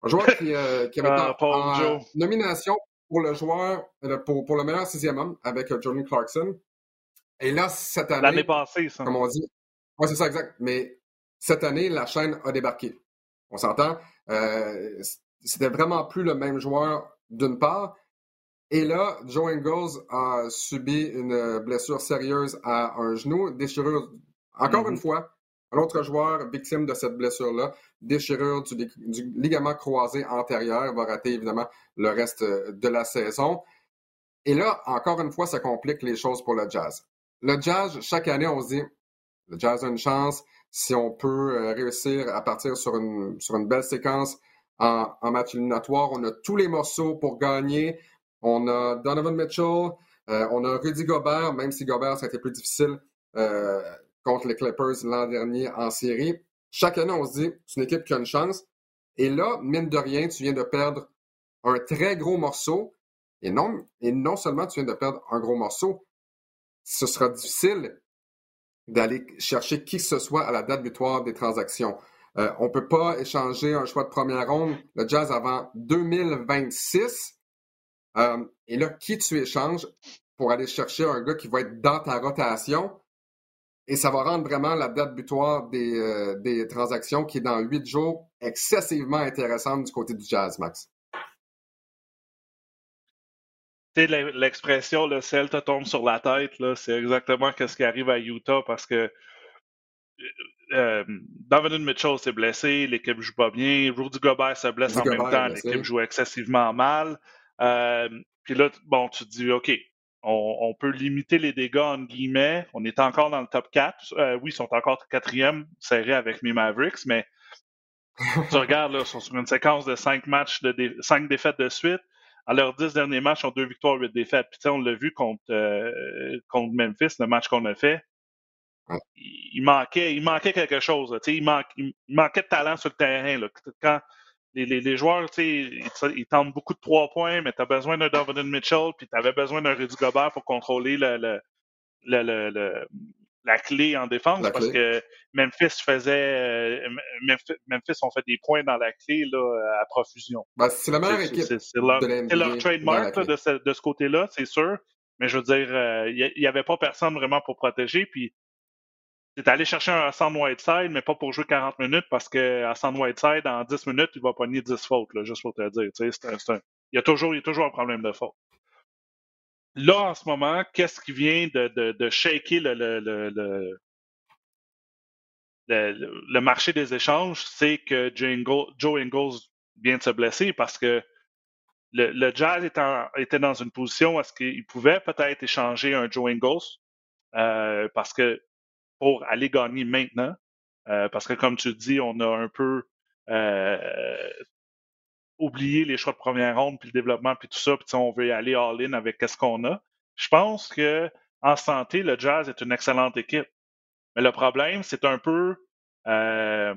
Un joueur qui, qui avait [LAUGHS] ah, en, nomination pour le joueur, pour, pour le meilleur sixième homme avec Jordan Clarkson. Et là, cette année. L'année passée, ça. Comme on dit. Oui, c'est ça, exact. Mais cette année, la chaîne a débarqué. On s'entend? Euh, c'était vraiment plus le même joueur d'une part. Et là, Joe Ingles a subi une blessure sérieuse à un genou, déchirure, encore une mm-hmm. fois, un autre joueur victime de cette blessure-là, déchirure du, du, ligament croisé antérieur, va rater évidemment le reste de la saison. Et là, encore une fois, ça complique les choses pour le Jazz. Le Jazz, chaque année, on se dit, le Jazz a une chance si on peut euh, réussir à partir sur une, sur une belle séquence en, en match éliminatoire. On a tous les morceaux pour gagner. On a Donovan Mitchell, euh, on a Rudy Gobert, même si Gobert, ça a été plus difficile euh, contre les Clippers l'an dernier en série. Chaque année, on se dit, c'est une équipe qui a une chance. Et là, mine de rien, tu viens de perdre un très gros morceau. Et non, seulement tu viens de perdre un gros morceau, ce sera difficile d'aller chercher qui que ce soit à la date butoir des transactions. Euh, on ne peut pas échanger un choix de première ronde, le Jazz, avant 2026. Euh, et là, qui tu échanges pour aller chercher un gars qui va être dans ta rotation? Et ça va rendre vraiment la date butoir des, euh, des transactions qui est dans huit jours excessivement intéressante du côté du Jazz, Max. L'expression le sel te tombe sur la tête, c'est exactement ce qui arrive à Utah parce que euh, euh Mitchell s'est blessé, l'équipe joue pas bien, Rudy Gobert se blesse en même temps, l'équipe joue excessivement mal. Euh, puis là, bon, tu te dis, OK, on, peut limiter les dégâts en guillemets. On est encore dans le top 4. Euh, oui, ils sont encore quatrième, serré avec mes Mavericks, mais tu regardes, là, ils sont sur une séquence de cinq matchs, de cinq défaites de suite. À leurs dix derniers matchs, ils ont deux victoires, huit défaites. Puis on l'a vu contre, euh, contre Memphis, le match qu'on a fait. Il, manquait, il manquait quelque chose. Il, il, manquait de talent sur le terrain. Là. Quand les, les, les joueurs, ils, ils tentent beaucoup de trois points, mais tu as besoin d'un Donovan Mitchell, puis tu avais besoin d'un Rudy Gobert pour contrôler le, le, le, le la clé en défense parce que Memphis faisait euh, Memphis, ont fait des points dans la clé là, à profusion. Ben, c'est la meilleure équipe. C'est leur, leur, trademark de ce, de ce côté-là, c'est sûr. Mais je veux dire, euh, il n'y avait pas personne vraiment pour protéger. Puis c'est allé chercher un Hassan Whiteside, mais pas pour jouer 40 minutes parce que Hassan Whiteside, en 10 minutes, il va pogner 10 fautes, là, juste pour te dire. il, y a toujours, il y a toujours un problème de faute là, en ce moment, qu'est-ce qui vient de, de, de shaker le, le, le, le, marché des échanges, c'est que Joe Ingles vient de se blesser parce que le, le Jazz était dans une position où est-ce qu'il pouvait peut-être échanger un Joe Ingles euh, parce que pour aller gagner maintenant, euh, parce que comme tu dis, on a un peu euh, oublier les choix de première ronde, puis le développement, puis tout ça, puis on veut y aller all-in avec qu'est-ce qu'on a. Je pense que en santé, le Jazz est une excellente équipe. Mais le problème, c'est un peu euh,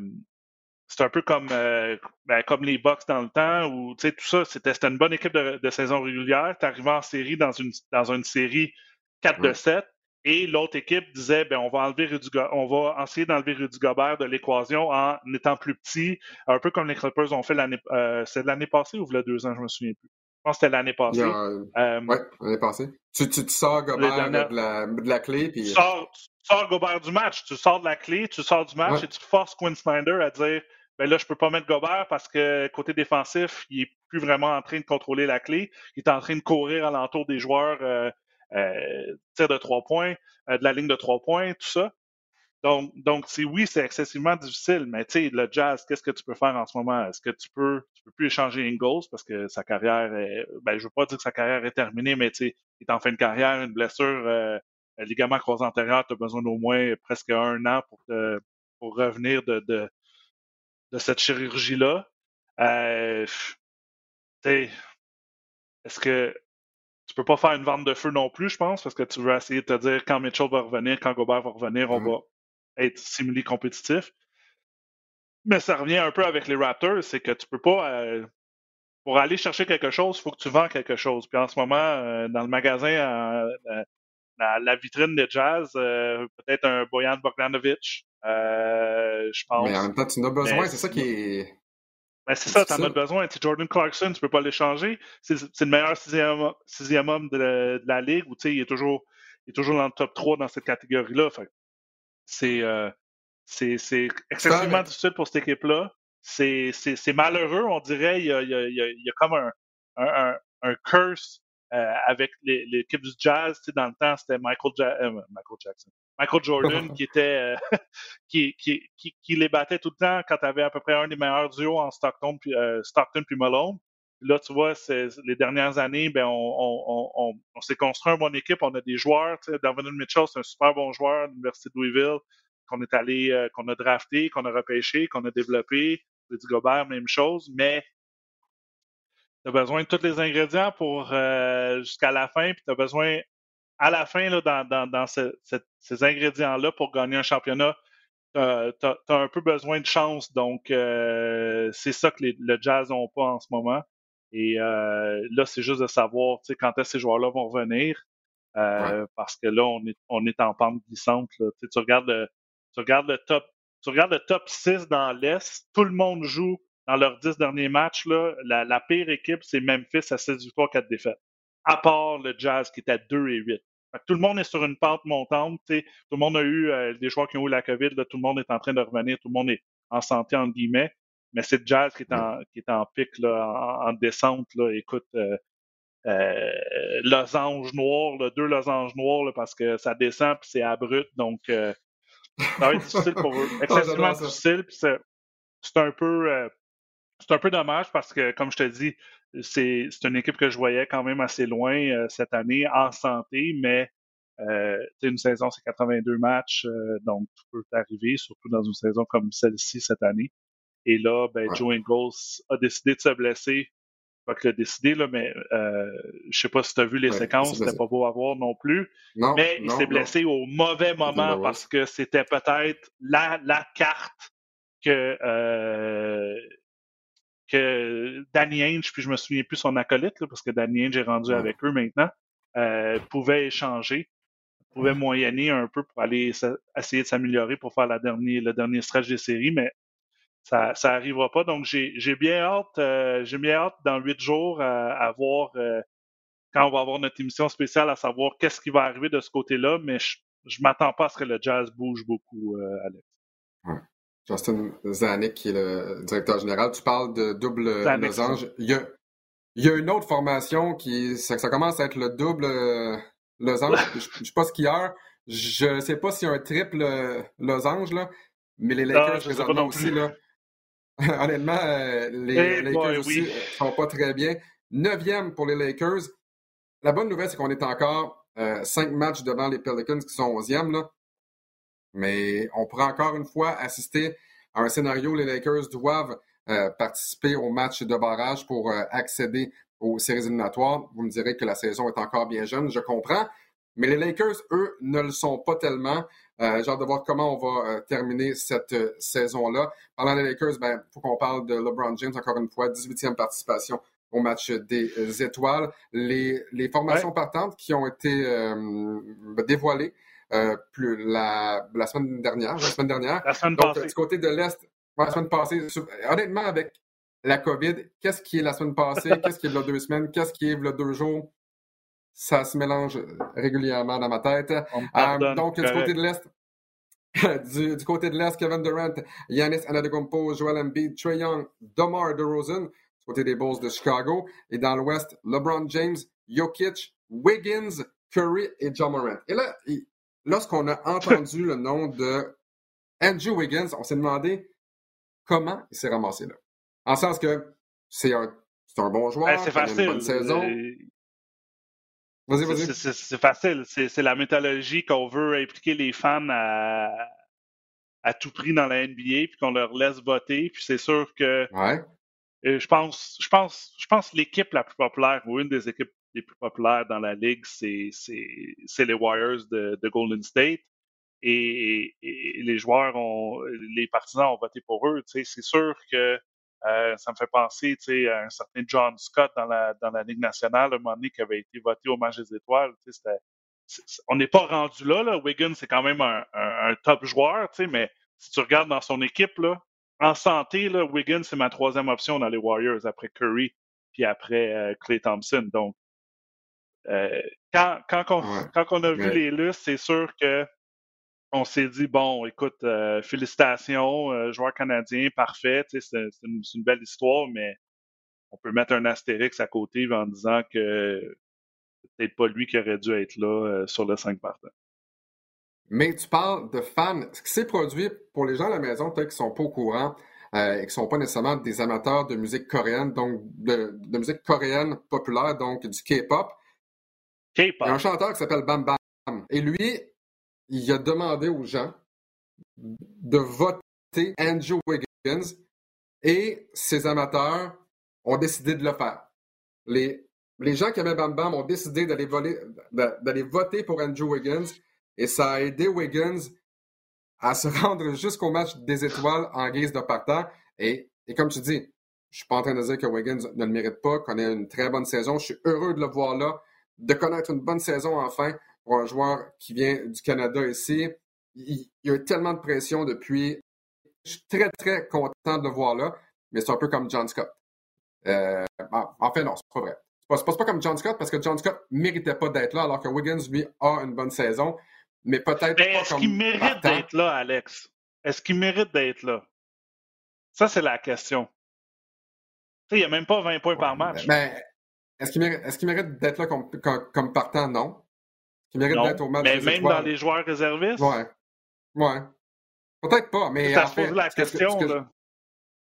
c'est un peu comme euh, ben, comme les Bucks dans le temps où tu sais tout ça, c'était une bonne équipe de, saison régulière. Tu en série dans une dans une série 4 de 7 et l'autre équipe disait, ben, on va enlever on va essayer d'enlever Rudy Gobert de l'équation en étant plus petit, un peu comme les Clippers ont fait l'année, euh, c'est l'année passée ou il y a deux ans, je me souviens plus. Je pense que c'était l'année passée. Euh, oui, l'année passée. Tu, tu, sors Gobert de, la, de, la, clé. Puis... Tu, sors, tu sors Gobert du match. Tu sors de la clé, tu sors du match et tu forces Quinn Snyder à dire ben là, je peux pas mettre Gobert parce que côté défensif, il est plus vraiment en train de contrôler la clé. Il est en train de courir alentour des joueurs euh, tir de trois points, euh, de la ligne de trois points, tout ça. Donc, donc oui, c'est excessivement difficile, mais tu sais, le jazz, qu'est-ce que tu peux faire en ce moment? Est-ce que tu peux, tu peux plus échanger Ingles parce que sa carrière est, ben, je veux pas dire que sa carrière est terminée, mais tu sais, il est en fin de carrière, une blessure, euh, ligament croisé antérieur, tu as besoin d'au moins presque un an pour te, pour revenir de, de, de cette chirurgie-là. Euh, est-ce que tu peux pas faire une vente de feu non plus, je pense, parce que tu veux essayer de te dire quand Mitchell va revenir, quand Gobert va revenir, on mm-hmm. va être simili compétitif. Mais ça revient un peu avec les Raptors, c'est que tu peux pas euh, pour aller chercher quelque chose, il faut que tu vends quelque chose. Puis en ce moment, euh, dans le magasin, euh, la, vitrine de jazz, peut-être un Boyan Bogdanovic, je pense. Mais en même temps, tu en as besoin, c'est ça qui est. Ben c'est ça, tu en as besoin. Tu Jordan Clarkson, tu peux pas l'échanger. C'est le meilleur sixième, sixième homme de, la ligue où il est toujours il est toujours dans le top 3 dans cette catégorie-là. C'est c'est excessivement difficile pour cette équipe-là c'est malheureux, on dirait. Il y a, il y a, il y a comme un, un, un curse euh, avec l'équipe du Jazz. Tu sais, dans le temps, c'était Michael, euh, Michael Jackson. Michael Jordan qui était euh, [LAUGHS] qui, qui, qui, qui, les battait tout le temps quand tu avais à peu près un des meilleurs duos en Stockton puis, Stockton puis Malone. Là, tu vois, les dernières années, ben, on, on, on, on s'est construit une bonne équipe. On a des joueurs. Tu sais, Darwin Mitchell, c'est un super bon joueur de l'Université de Louisville qu'on est allé, qu'on a drafté, qu'on a repêché, qu'on a développé. Rudy Gobert, même chose, mais tu as besoin de tous les ingrédients pour euh, jusqu'à la fin, puis tu as besoin à la fin, là, dans, dans, ces ingrédients-là, pour gagner un championnat, tu as, un peu besoin de chance. Donc, euh, c'est ça que le Jazz n'ont pas en ce moment. Et euh, là, c'est juste de savoir quand est-ce que ces joueurs-là vont revenir. Parce que là, on est, on est en pente glissante. Là. Tu, regardes le, tu regardes le top tu regardes le top 6 dans l'Est, tout le monde joue dans leurs 10 derniers matchs. Là, la, pire équipe, c'est Memphis à 16 victoires, 4 défaites. À part le Jazz qui est à 2 et 8. tout le monde est sur une pente montante. Tout le monde a eu euh, des joueurs qui ont eu la COVID. tout le monde est en train de revenir. Tout le monde est en santé, entre guillemets. Mais c'est le Jazz qui est en, qui est en pic, là, en, descente. Là. Écoute, euh, euh, losange noir, là, deux losanges noirs, parce que ça descend puis c'est abrupt. Donc, euh, ça va être difficile pour eux. [LAUGHS] Excessivement difficile. c'est un peu euh, c'est un peu dommage parce que, comme je te dis, c'est une équipe que je voyais quand même assez loin euh, cette année en santé, mais euh, une saison, c'est 82 matchs, euh, donc tout peut arriver, surtout dans une saison comme celle-ci cette année. Et là, ben, Joe Ingles a décidé de se blesser pas que le décidé, là, mais euh, je sais pas si tu as vu les séquences, c'était pas beau à voir non plus. mais il s'est blessé au mauvais moment parce que c'était peut-être la, la carte que, euh, que Danny Ainge, puis je me souviens plus son acolyte, parce que Danny Ainge est rendu avec eux maintenant, euh, pouvait échanger, pouvait moyenner un peu pour aller essayer de s'améliorer pour faire la dernière, le dernier stretch des séries, mais ça, ça arrivera pas. Donc, j'ai bien hâte, euh, j'ai bien hâte dans huit jours à, voir euh, quand on va avoir notre émission spéciale, à savoir qu'est-ce qui va arriver de ce côté-là, mais je, je m'attends pas à ce que le jazz bouge beaucoup, Alex. Ouais. Justin Zanik, qui est le directeur général, tu parles de double losange. Il y a, il y a une autre formation qui, ça, ça commence à être le double losange. [LAUGHS] je, je suis pas skieur. Je sais pas s'il y a un triple losange, là, mais les Lakers, présentement aussi, là, [LAUGHS] Honnêtement, euh, les Lakers aussi ne euh, sont pas très bien. Neuvième pour les Lakers. La bonne nouvelle, c'est qu'on est encore euh, cinq matchs devant les Pelicans qui sont onzièmes. Là. Mais on pourrait encore une fois assister à un scénario où les Lakers doivent participer au match de barrage pour accéder aux séries éliminatoires. Vous me direz que la saison est encore bien jeune, je comprends. Mais les Lakers, eux, ne le sont pas tellement. Euh, j'ai hâte de voir comment on va euh, terminer cette euh, saison-là. Parlant des Lakers, il ben, faut qu'on parle de LeBron James, encore une fois, 18e participation au match des étoiles. Les, les formations partantes qui ont été dévoilées plus la, la, semaine dernière, la semaine dernière. La semaine Donc, passée. du côté de l'Est, la semaine passée, honnêtement, avec la COVID, qu'est-ce qui est la semaine passée, [LAUGHS] qu'est-ce qui est de deux semaines, qu'est-ce qui est de deux jours, ça se mélange régulièrement dans ma tête. Euh, donc, du côté de l'Est, [LAUGHS] du, côté de l'Est, Kevin Durant, Yanis Antetokounmpo, Joel Embiid, Trey Young, DeMar DeRozan, du côté des Bulls de Chicago. Et dans l'Ouest, LeBron James, Jokic, Wiggins, Curry et John Morant. Et là, lorsqu'on a entendu le nom de Andrew Wiggins, on s'est demandé comment il s'est ramassé là. En sens que c'est un, un bon joueur, ben, c'est facile. une bonne saison. Euh, c'est facile. C'est la méthodologie qu'on veut impliquer les fans à, à tout prix dans la NBA, puis qu'on leur laisse voter. Puis c'est sûr que ouais. Euh, je pense, je pense, je pense l'équipe la plus populaire ou une des équipes les plus populaires dans la ligue, c'est les Warriors de, de Golden State. Et, les joueurs ont, les partisans ont voté pour eux. C'est sûr que Euh, ça me fait penser à un certain John Scott dans la, dans la Ligue nationale, un moment donné, qui avait été voté au match des étoiles. on n'est pas rendu là, là. Wiggins, c'est quand même un, un, top joueur, mais si tu regardes dans son équipe, là, en santé, là, Wiggins, c'est ma troisième option dans les Warriors après Curry puis après Clay Thompson. Donc, euh, quand, quand, on, quand on a vu les lustres, c'est sûr que on s'est dit, bon, écoute, euh, félicitations, euh, joueur canadien, parfait, c'est une, une, belle histoire, mais on peut mettre un astérix à côté en disant que c'est peut-être pas lui qui aurait dû être là sur le 5 partant. Mais tu parles de fans. Ce qui s'est produit pour les gens à la maison, peut-être qui sont pas au courant et qui ne sont pas nécessairement des amateurs de musique coréenne, donc de, de musique coréenne populaire, donc du K-pop. Il y a un chanteur qui s'appelle Bam Bam. Et lui, il a demandé aux gens de voter Andrew Wiggins et ses amateurs ont décidé de le faire. Les, les gens qui aimaient Bam Bam ont décidé d'aller voter pour Andrew Wiggins et ça a aidé Wiggins à se [LAUGHS] rendre jusqu'au match des étoiles en guise de partant. Et, et comme tu dis, je suis pas en train de dire que Wiggins ne le mérite pas, connaît une très bonne saison. Je suis heureux de le voir là de connaître une bonne saison enfin pour un joueur qui vient du Canada ici. Il, y a tellement de pression depuis. Je suis très, très content de le voir là, mais c'est un peu comme John Scott. Euh, en fait, non, c'est pas vrai. C'est pas, pas comme John Scott parce que John Scott méritait pas d'être là, alors que Wiggins, lui, a une bonne saison, mais peut-être Est-ce qu'il mérite d'être là, Alex? Est-ce qu'il mérite d'être là? Ça, c'est la question. Il n'y a même pas 20 points par match. Mais, est-ce qu'il mérite, d'être là comme, comme, partant? Non. Il mérite d'être au match Mais même dans les joueurs réservistes? Ouais. Ouais. Peut-être pas, mais. Ça se pose la question, là.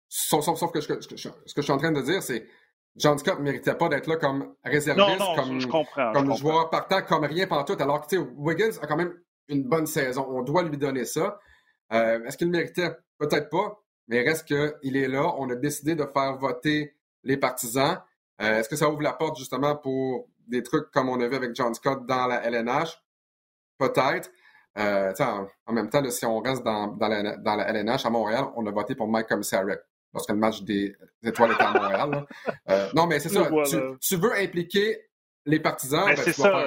Sauf, que ce, que je suis en train de dire, c'est John Scott ne méritait pas d'être là comme réserviste, comme, comme joueur partant, comme rien tout. Alors que Wiggins a quand même une bonne saison. On doit lui donner ça. Euh, est-ce qu'il le méritait? Peut-être pas, mais reste qu'il est là. On a décidé de faire voter les partisans. Euh, est-ce que ça ouvre la porte justement pour des trucs comme on a vu avec John Scott dans la LNH? Peut-être. Euh, en, même temps, si on reste dans, la, LNH à Montréal, on a voté pour Mike Commissariat lorsque le match des étoiles était à Montréal. Euh, non, mais c'est ça. Tu, veux impliquer les partisans, ben, c'est ça.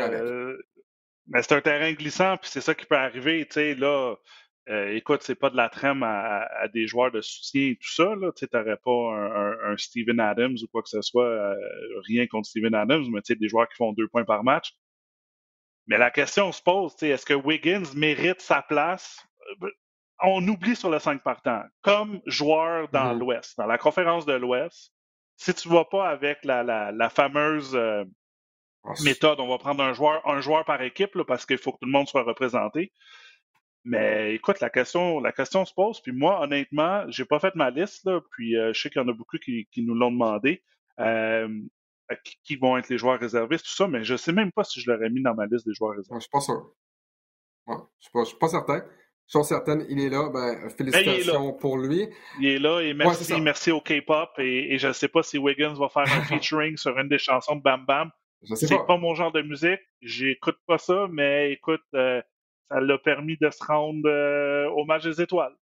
c'est un terrain glissant, puis c'est ça qui peut arriver. Là, euh, écoute, c'est pas de la trême à, des joueurs de soutien et tout ça. Tu n'aurais pas un, Steven Adams ou quoi que ce soit, euh, rien contre Steven Adams, mais des joueurs qui font deux points par match. Mais la question se pose, est-ce que Wiggins mérite sa place? Euh, on oublie sur le 5 partant. Comme joueur dans mm-hmm. l'Ouest, dans la conférence de l'Ouest, si tu ne vas pas avec la, fameuse ah, méthode, on va prendre un joueur, un joueur par équipe parce qu'il faut que tout le monde soit représenté. Mais écoute, la question, la question se pose. Puis moi, honnêtement, j'ai pas fait ma liste, là, puis euh, je sais qu'il y en a beaucoup qui, qui nous l'ont demandé. Euh, qui, vont être les joueurs réservistes, tout ça, mais je sais même pas si je l'aurais mis dans ma liste des joueurs réservistes. je suis pas sûr. Ouais, je suis pas, suis pas certain. Je il est là. Ben, félicitations pour lui. Il est là et merci, merci au K-pop. Et, et, je ne sais pas si Wiggins va faire un [LAUGHS] featuring sur une des chansons de Bam Bam. C'est pas. pas mon genre de musique. J'écoute pas ça, mais écoute, euh, ça l'a permis de se rendre euh, au match des étoiles.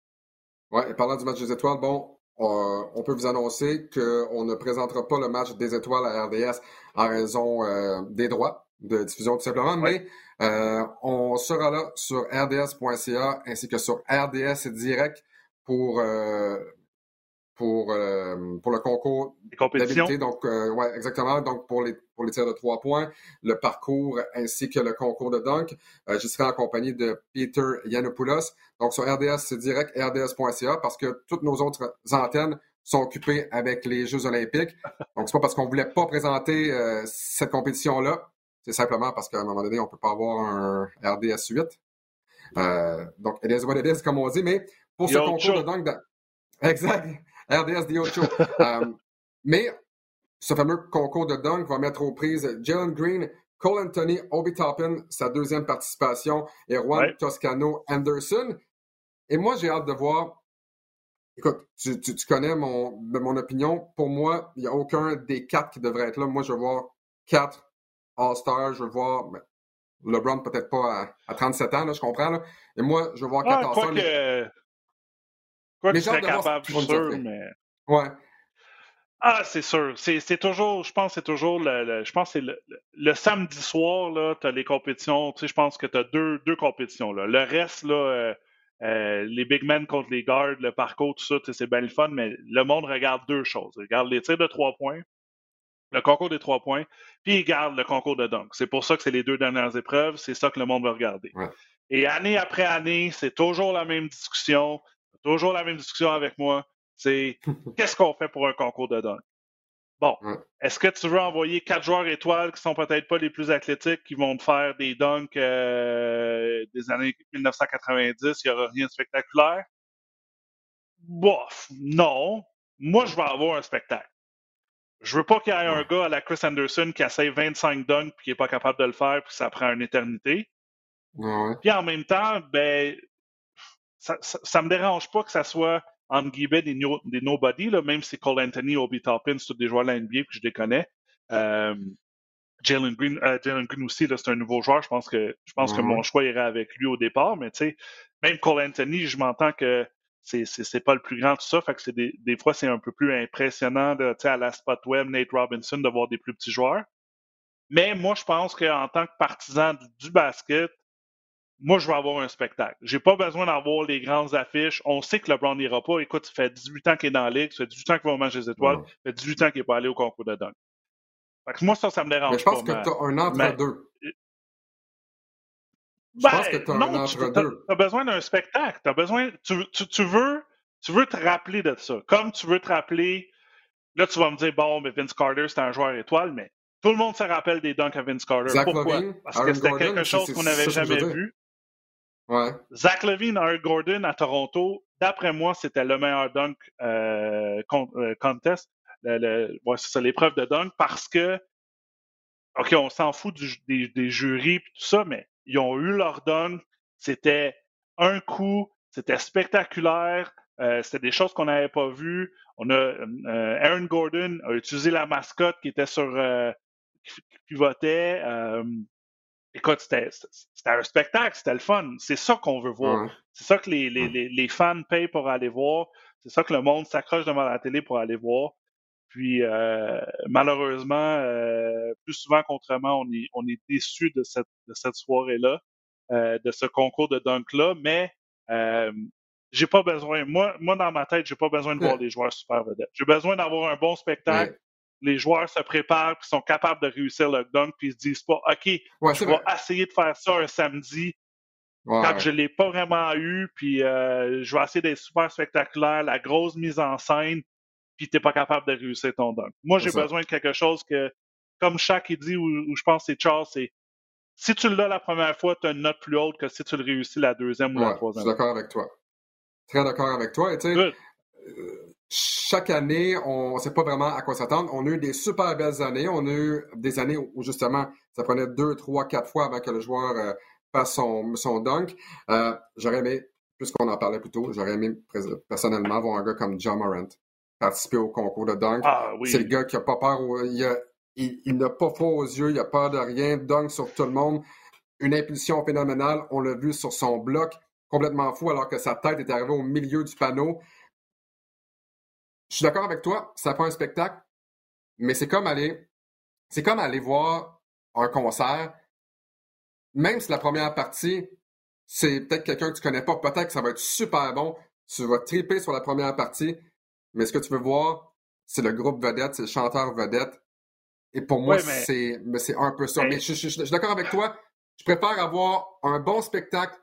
Oui, et parlant du match des étoiles, bon, on peut vous annoncer qu'on ne présentera pas le match des étoiles à RDS en raison euh, des droits de diffusion tout simplement, mais euh, on sera là sur rds.ca ainsi que sur RDS direct pour pour, euh, pour le concours d'habilité. Donc, euh, ouais, exactement. Donc, pour les, pour les tirs de trois points, le parcours ainsi que le concours de dunk. Euh, je serai en compagnie de Peter Yanopoulos. Donc, sur RDS, c'est direct rds.ca parce que toutes nos autres antennes sont occupées avec les Jeux olympiques. Donc, c'est pas parce qu'on voulait pas présenter cette compétition-là. C'est simplement parce qu'à un moment donné, on peut pas avoir un RDS 8. donc, it is what it is, comme on dit. Mais pour ce concours de dunk... Exact. RDS Show. [LAUGHS] Euh, mais ce fameux concours de dunk va mettre aux prises Jalen Green, Cole Anthony, Obi Toppin, sa deuxième participation, et Juan Toscano Anderson. Et moi, j'ai hâte de voir. Écoute, tu, connais mon, mon opinion. Pour moi, il n'y a aucun des quatre qui devrait être là. Moi, je veux voir quatre All-Stars. Je veux voir ben, LeBron, peut-être pas à, 37 ans, là, je comprends. Là. Et moi, je veux voir quatre All-Stars. Quoi mais... que serais capable, sûr, mais... Ouais. Ah, c'est sûr. C'est toujours, je pense, c'est toujours le, je pense c'est le, samedi soir, là, tu as les compétitions. Tu sais, je pense que tu as deux, deux compétitions. Là. Le reste, là, euh, euh, les big men contre les guards, le parcours, tout ça, c'est bien le fun, mais le monde regarde deux choses. Il regarde les tirs de trois points, le concours des trois points, puis il regarde le concours de dunk. C'est pour ça que c'est les deux dernières épreuves, c'est ça que le monde va regarder. Et année après année, c'est toujours la même discussion, toujours la même discussion avec moi. C'est [LAUGHS] qu'est-ce qu'on fait pour un concours de dunk? Bon, est-ce que tu veux envoyer quatre joueurs étoiles qui sont peut-être pas les plus athlétiques, qui vont te faire des dunks euh, des années 1990, il n'y aura rien de spectaculaire? Bof, non. Moi, je veux avoir un spectacle. Je veux pas qu'il y ait un gars à la Chris Anderson qui essaye 25 dunks puis qui est pas capable de le faire puis ça prend une éternité. Puis en même temps, ben, ça, ça, me dérange pas que ça soit entre guillemets, des, des nobody, là, même si Cole Anthony, Obi Toppin, c'est tous des joueurs de la NBA que je les connais. Euh, Jalen Green, euh, Jalen Green aussi, c'est un nouveau joueur. Je pense que je pense que mon choix irait avec lui au départ, mais tu sais, même Cole Anthony, je m'entends que c'est, c'est, pas le plus grand tout ça. Fait que c'est des, des fois, c'est un peu plus impressionnant de, à la spot web, Nate Robinson, de voir des plus petits joueurs. Mais moi, je pense qu'en tant que partisan du basket, moi, je veux avoir un spectacle. J'ai pas besoin d'avoir les grandes affiches. On sait que LeBron n'ira pas. Écoute, ça fait 18 ans qu'il est dans la ligue, ça fait 18 ans qu'il va manger les étoiles, ça fait 18 ans qu'il n'est pas allé au concours de dunk. Fait que moi, ça, ça me dérange Mais je pense que tu as un entre-deux. Je pense ben, que tu as un entre-deux. Tu as besoin d'un spectacle. As besoin, tu, tu, tu, veux, tu veux te rappeler de ça. Comme tu veux te rappeler, là, tu vas me dire, bon, mais Vince Carter, c'est un joueur étoile, mais tout le monde se rappelle des dunks à Vince Carter. Pourquoi? Parce que c'était quelque chose qu'on n'avait jamais vu. Zach Levine, Art Gordon à Toronto, d'après moi, c'était le meilleur dunk euh, euh, contest. c'est ça, l'épreuve de dunk parce que, OK, on s'en fout des, des, jurys et tout ça, mais ils ont eu leur dunk. C'était un coup, c'était spectaculaire. Euh, c'était des choses qu'on n'avait pas vues. On a Aaron Gordon a utilisé la mascotte qui était sur qui pivotait. Écoute, c'était un spectacle, c'était le fun. C'est ça qu'on veut voir. C'est ça que les, les, les, fans payent pour aller voir. C'est ça que le monde s'accroche devant la télé pour aller voir. Puis euh, malheureusement, euh, plus souvent qu'autrement, on est, on est déçu de cette, de cette soirée-là, euh, de ce concours de dunk-là, mais euh, j'ai pas besoin, moi, moi dans ma tête, j'ai pas besoin de voir des joueurs super vedettes. J'ai besoin d'avoir un bon spectacle, les joueurs se préparent, puis sont capables de réussir le dunk, puis ils se disent pas, OK, je vais essayer de faire ça un samedi quand je l'ai pas vraiment eu, puis euh, je vais essayer d'être super spectaculaire, la grosse mise en scène, puis t'es pas capable de réussir ton dunk. Moi, j'ai besoin de quelque chose que, comme chaque dit, ou, je pense que c'est Charles, c'est si tu l'as la première fois, tu as une note plus haute que si tu le réussis la deuxième ou la troisième. Je suis d'accord avec toi. Très d'accord avec toi. Et, chaque année, on ne sait pas vraiment à quoi s'attendre. On a eu des super belles années. On a eu des années où, justement, ça prenait deux, trois, quatre fois avant que le joueur euh, fasse son, son dunk. Euh, j'aurais aimé, puisqu'on en parlait plus tôt, j'aurais aimé personnellement voir un gars comme John Morant participer au concours de dunk. Ah, C'est le gars qui a pas peur. Il, il, n'a pas froid aux yeux, il n'a peur de rien, dunk sur tout le monde. Une impulsion phénoménale, on l'a vu sur son bloc, complètement fou, alors que sa tête est arrivée au milieu du panneau. Je suis d'accord avec toi, ça fait un spectacle, mais c'est comme aller, c'est comme aller voir un concert, même si la première partie, c'est peut-être quelqu'un que tu connais pas, peut-être que ça va être super bon, tu vas triper sur la première partie, mais ce que tu veux voir, c'est le groupe vedette, c'est le chanteur vedette. Et pour moi, c'est, c'est un peu ça. Mais je, suis d'accord avec toi. Je préfère avoir un bon spectacle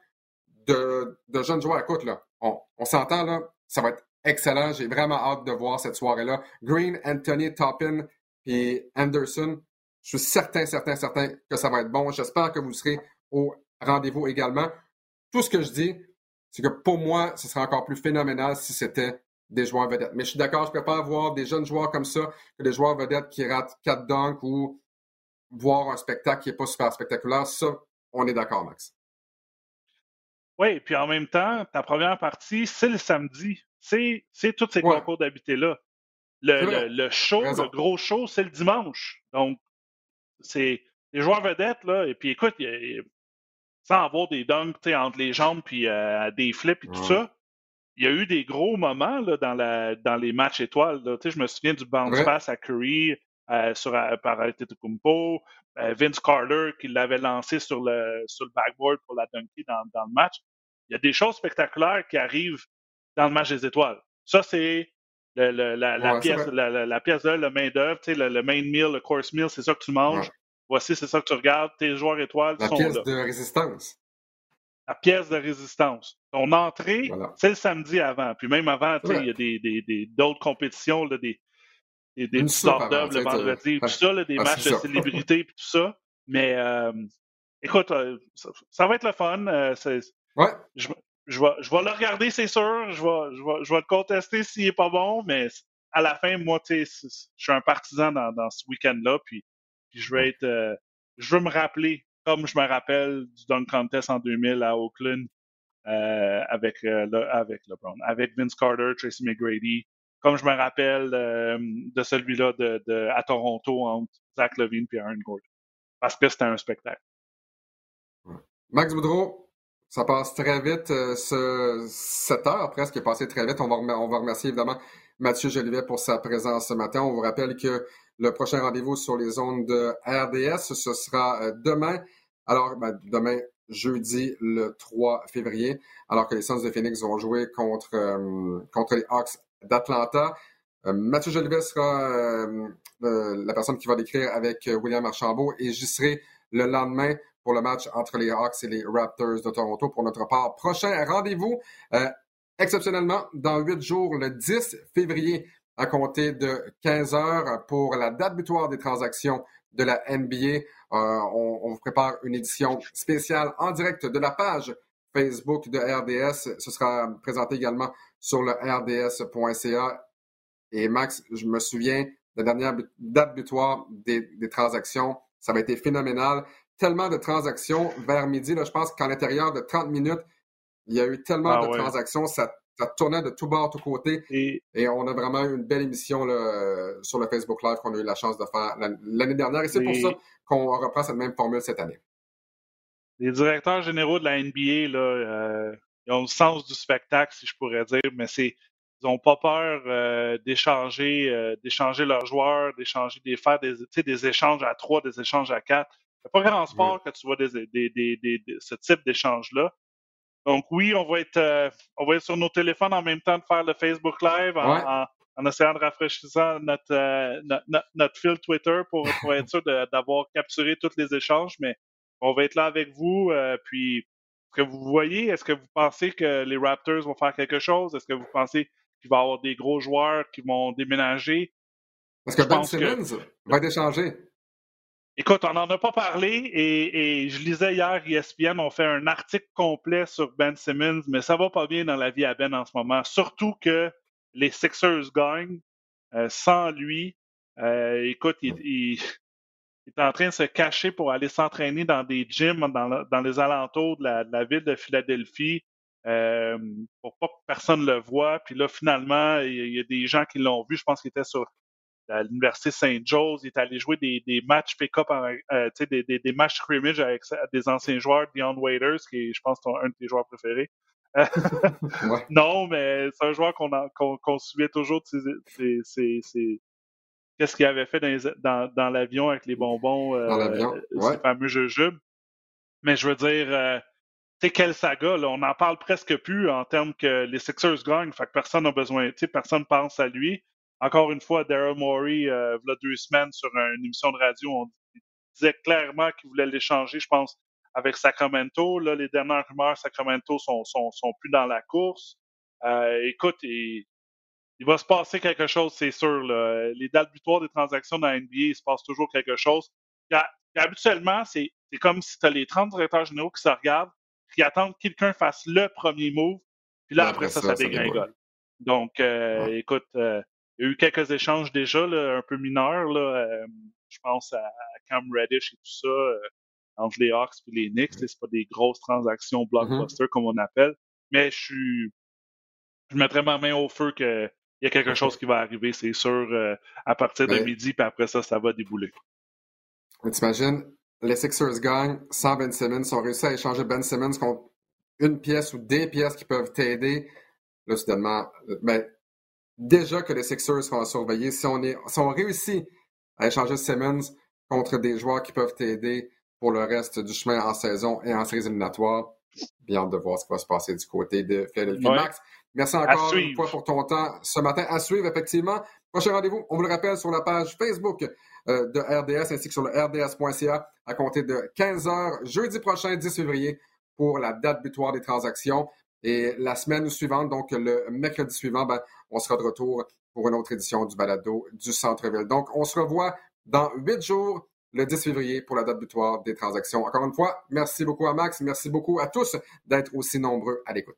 de, de jeunes joueurs. Écoute, là, on, on s'entend, là, ça va être excellent. J'ai vraiment hâte de voir cette soirée-là. Green, Anthony, Toppin et Anderson. Je suis certain, certain, certain que ça va être bon. J'espère que vous serez au rendez-vous également. Tout ce que je dis, c'est que pour moi, ce serait encore plus phénoménal si c'était des joueurs vedettes. Mais je suis d'accord, je préfère voir des jeunes joueurs comme ça que des joueurs vedettes qui ratent quatre dunks ou voir un spectacle qui n'est pas super spectaculaire. Ça, on est d'accord, Max. Oui, puis en même temps, ta première partie, c'est le samedi c'est tous ces concours d'habiter-là. Le, le, show, le gros show, c'est le dimanche. Donc, c'est les joueurs vedettes, là, et puis écoute, sans avoir des dunks entre les jambes puis euh, des flips et tout ça, il y a eu des gros moments là, dans, la, dans les matchs étoiles. Là. Je me souviens du bounce pass à Curry euh, sur, par Antetokounmpo, euh, Vince Carter qui l'avait lancé sur le, sur le backboard pour la dunker dans, dans le match. Il y a des choses spectaculaires qui arrivent dans le match des étoiles. Ça, c'est le, le, la, la, pièce, la, la, pièce de le main d'œuvre, le, le main meal, le course meal, c'est ça que tu manges. Voici, c'est ça que tu regardes. Tes joueurs étoiles la sont pièce là. de résistance. La pièce de résistance. Ton entrée, c'est le samedi avant. Puis même avant, il y a des, des, des, d'autres compétitions, là, des, des, des le vendredi, tout ça, là, des ah, matchs de [LAUGHS] célébrité puis tout ça. Mais euh, écoute, euh, ça, ça, va être le fun. Euh, ouais. Je, je, vais, je vais le regarder, c'est sûr. Je vais, je, vais, je vais le contester s'il est pas bon, mais à la fin, moi, tu sais, je suis un partisan dans, dans ce week-end-là. Puis, puis je vais être. Euh, je veux me rappeler, comme je me rappelle du Dunk Contest en 2000 à Oakland euh, avec, euh, le, avec LeBron, avec Vince Carter, Tracy McGrady, comme je me rappelle euh, de celui-là de, de, à Toronto entre Zach Levine et Aaron Gordon. Parce que c'était un spectacle. Max Boudreau, ça passe très vite. Euh, ce 7 heures presque est passé très vite. On va, on va remercier évidemment Mathieu Jolivet pour sa présence ce matin. On vous rappelle que le prochain rendez-vous sur les zones de RDS, ce sera euh, demain. Alors, ben, demain, jeudi, le 3 février, alors que les Suns de Phoenix vont jouer contre, euh, contre les Hawks d'Atlanta. Euh, Mathieu Jolivet sera la personne qui va l'écrire avec William Archambault et j'y serai le lendemain pour le match entre les Hawks et les Raptors de Toronto pour notre part. Prochain rendez-vous, exceptionnellement, dans huit jours, le 10 février, à compter de 15 heures pour la date butoir des transactions de la NBA. Euh, on, vous prépare une édition spéciale en direct de la page Facebook de RDS. Ce sera présenté également sur le rds.ca. Et Max, je me souviens la dernière date butoir des, des transactions. Ça avait été phénoménal. Tellement de transactions vers midi. Là, je pense qu'à l'intérieur de 30 minutes, il y a eu tellement ah de ouais. transactions. Ça ça tournait de tout bord, tout côté. Et, et on a vraiment eu une belle émission là, sur le Facebook Live qu'on a eu la chance de faire l'année dernière. Et c'est pour ça qu'on reprend cette même formule cette année. Les directeurs généraux de la NBA, là, euh, ils ont le sens du spectacle, si je pourrais dire, mais c'est ils n'ont pas peur euh, d'échanger euh, d'échanger leurs joueurs, d'échanger, des faire des, des échanges à trois, des échanges à quatre. N'y a pas grand sport que tu vois des, des, des, des ce type d'échange-là. Donc oui, on va être euh, on va être sur nos téléphones en même temps de faire le Facebook Live en, ouais. en, en essayant de rafraîchir notre, euh, notre, notre, fil Twitter pour, pour être sûr d'avoir capturé tous les échanges. Mais on va être là avec vous. Euh, puis est-ce que vous voyez, est-ce que vous pensez que les Raptors vont faire quelque chose? Est-ce que vous pensez qu'il va y avoir des gros joueurs qui vont déménager? Parce que Ben Simmons que... va être échangé. Écoute, on n'en a pas parlé et, et, je lisais hier ESPN, on fait un article complet sur Ben Simmons, mais ça va pas bien dans la vie à Ben en ce moment. Surtout que les Sixers gagnent euh, sans lui. Euh, écoute, il, est en train de se cacher pour aller s'entraîner dans des gyms dans, les alentours de la, ville de Philadelphie euh, pour pas que personne le voit. Puis là, finalement, il, il y a des gens qui l'ont vu. Je pense qu'il était sur à l'université Saint-Jose, il est allé jouer des, des matchs pick-up, euh, des, des, des, matchs scrimmage avec des anciens joueurs, Dion Waiters, qui est, je pense, ton, un de tes joueurs préférés. [LAUGHS] ouais. Non, mais c'est un joueur qu'on qu qu suivait toujours. C'est qu'est-ce qu'il avait fait dans, les, dans, dans l'avion avec les bonbons, euh, dans ouais. ces fameux jujubes. Mais je veux dire, euh, tu sais, quelle saga, là, on n'en parle presque plus en termes que les Sixers gagnent, fait que personne n'a besoin, tu sais, personne pense à lui encore une fois, Daryl Morey, euh, il y a deux semaines, sur une émission de radio, on disait clairement qu'il voulait l'échanger, je pense, avec Sacramento. Là, les dernières rumeurs, Sacramento sont, sont, sont plus dans la course. Euh, écoute, il, il, va se passer quelque chose, c'est sûr. Là. Les dates butoirs des transactions dans la NBA, il se passe toujours quelque chose. Et, habituellement, c'est comme si tu as les 30 directeurs généraux qui se regardent, qui attendent que quelqu'un fasse le premier move, puis là, après, après ça, ça, ça dégringole. Donc, euh, ouais. écoute, euh, il y a eu quelques échanges déjà, là, un peu mineurs. Là, euh, je pense à Cam Reddish et tout ça, euh, entre les Hawks et les Knicks. C'est pas des grosses transactions blockbuster mm -hmm. comme on appelle. Mais je suis. Je mettrais ma main au feu qu'il y a quelque okay. chose qui va arriver, c'est sûr, euh, à partir de Mais... midi, puis après ça, ça va débouler. T'imagines, les Sixers gagnent sans Ben Simmons, ont réussi à échanger Ben Simmons contre une pièce ou des pièces qui peuvent t'aider là, soudainement, ben, déjà que les Sixers seront surveillés, si on, est, si on réussit à échanger Simmons contre des joueurs qui peuvent t'aider pour le reste du chemin en saison et en séries éliminatoires, bien hâte de voir ce qui va se passer du côté de Philadelphie. Max, merci encore une fois pour ton temps ce matin. À suivre, effectivement. Prochain rendez-vous, on vous le rappelle, sur la page Facebook euh, de RDS ainsi que sur le rds.ca à compter de 15h jeudi prochain, 10 février, pour la date butoir des transactions. Et la semaine suivante, donc le mercredi suivant, ben, on sera de retour pour une autre édition du balado du Centre-Ville. Donc, on se revoit dans huit jours, le 10 février, pour la date butoir des transactions. Encore une fois, merci beaucoup à Max, merci beaucoup à tous d'être aussi nombreux à l'écoute.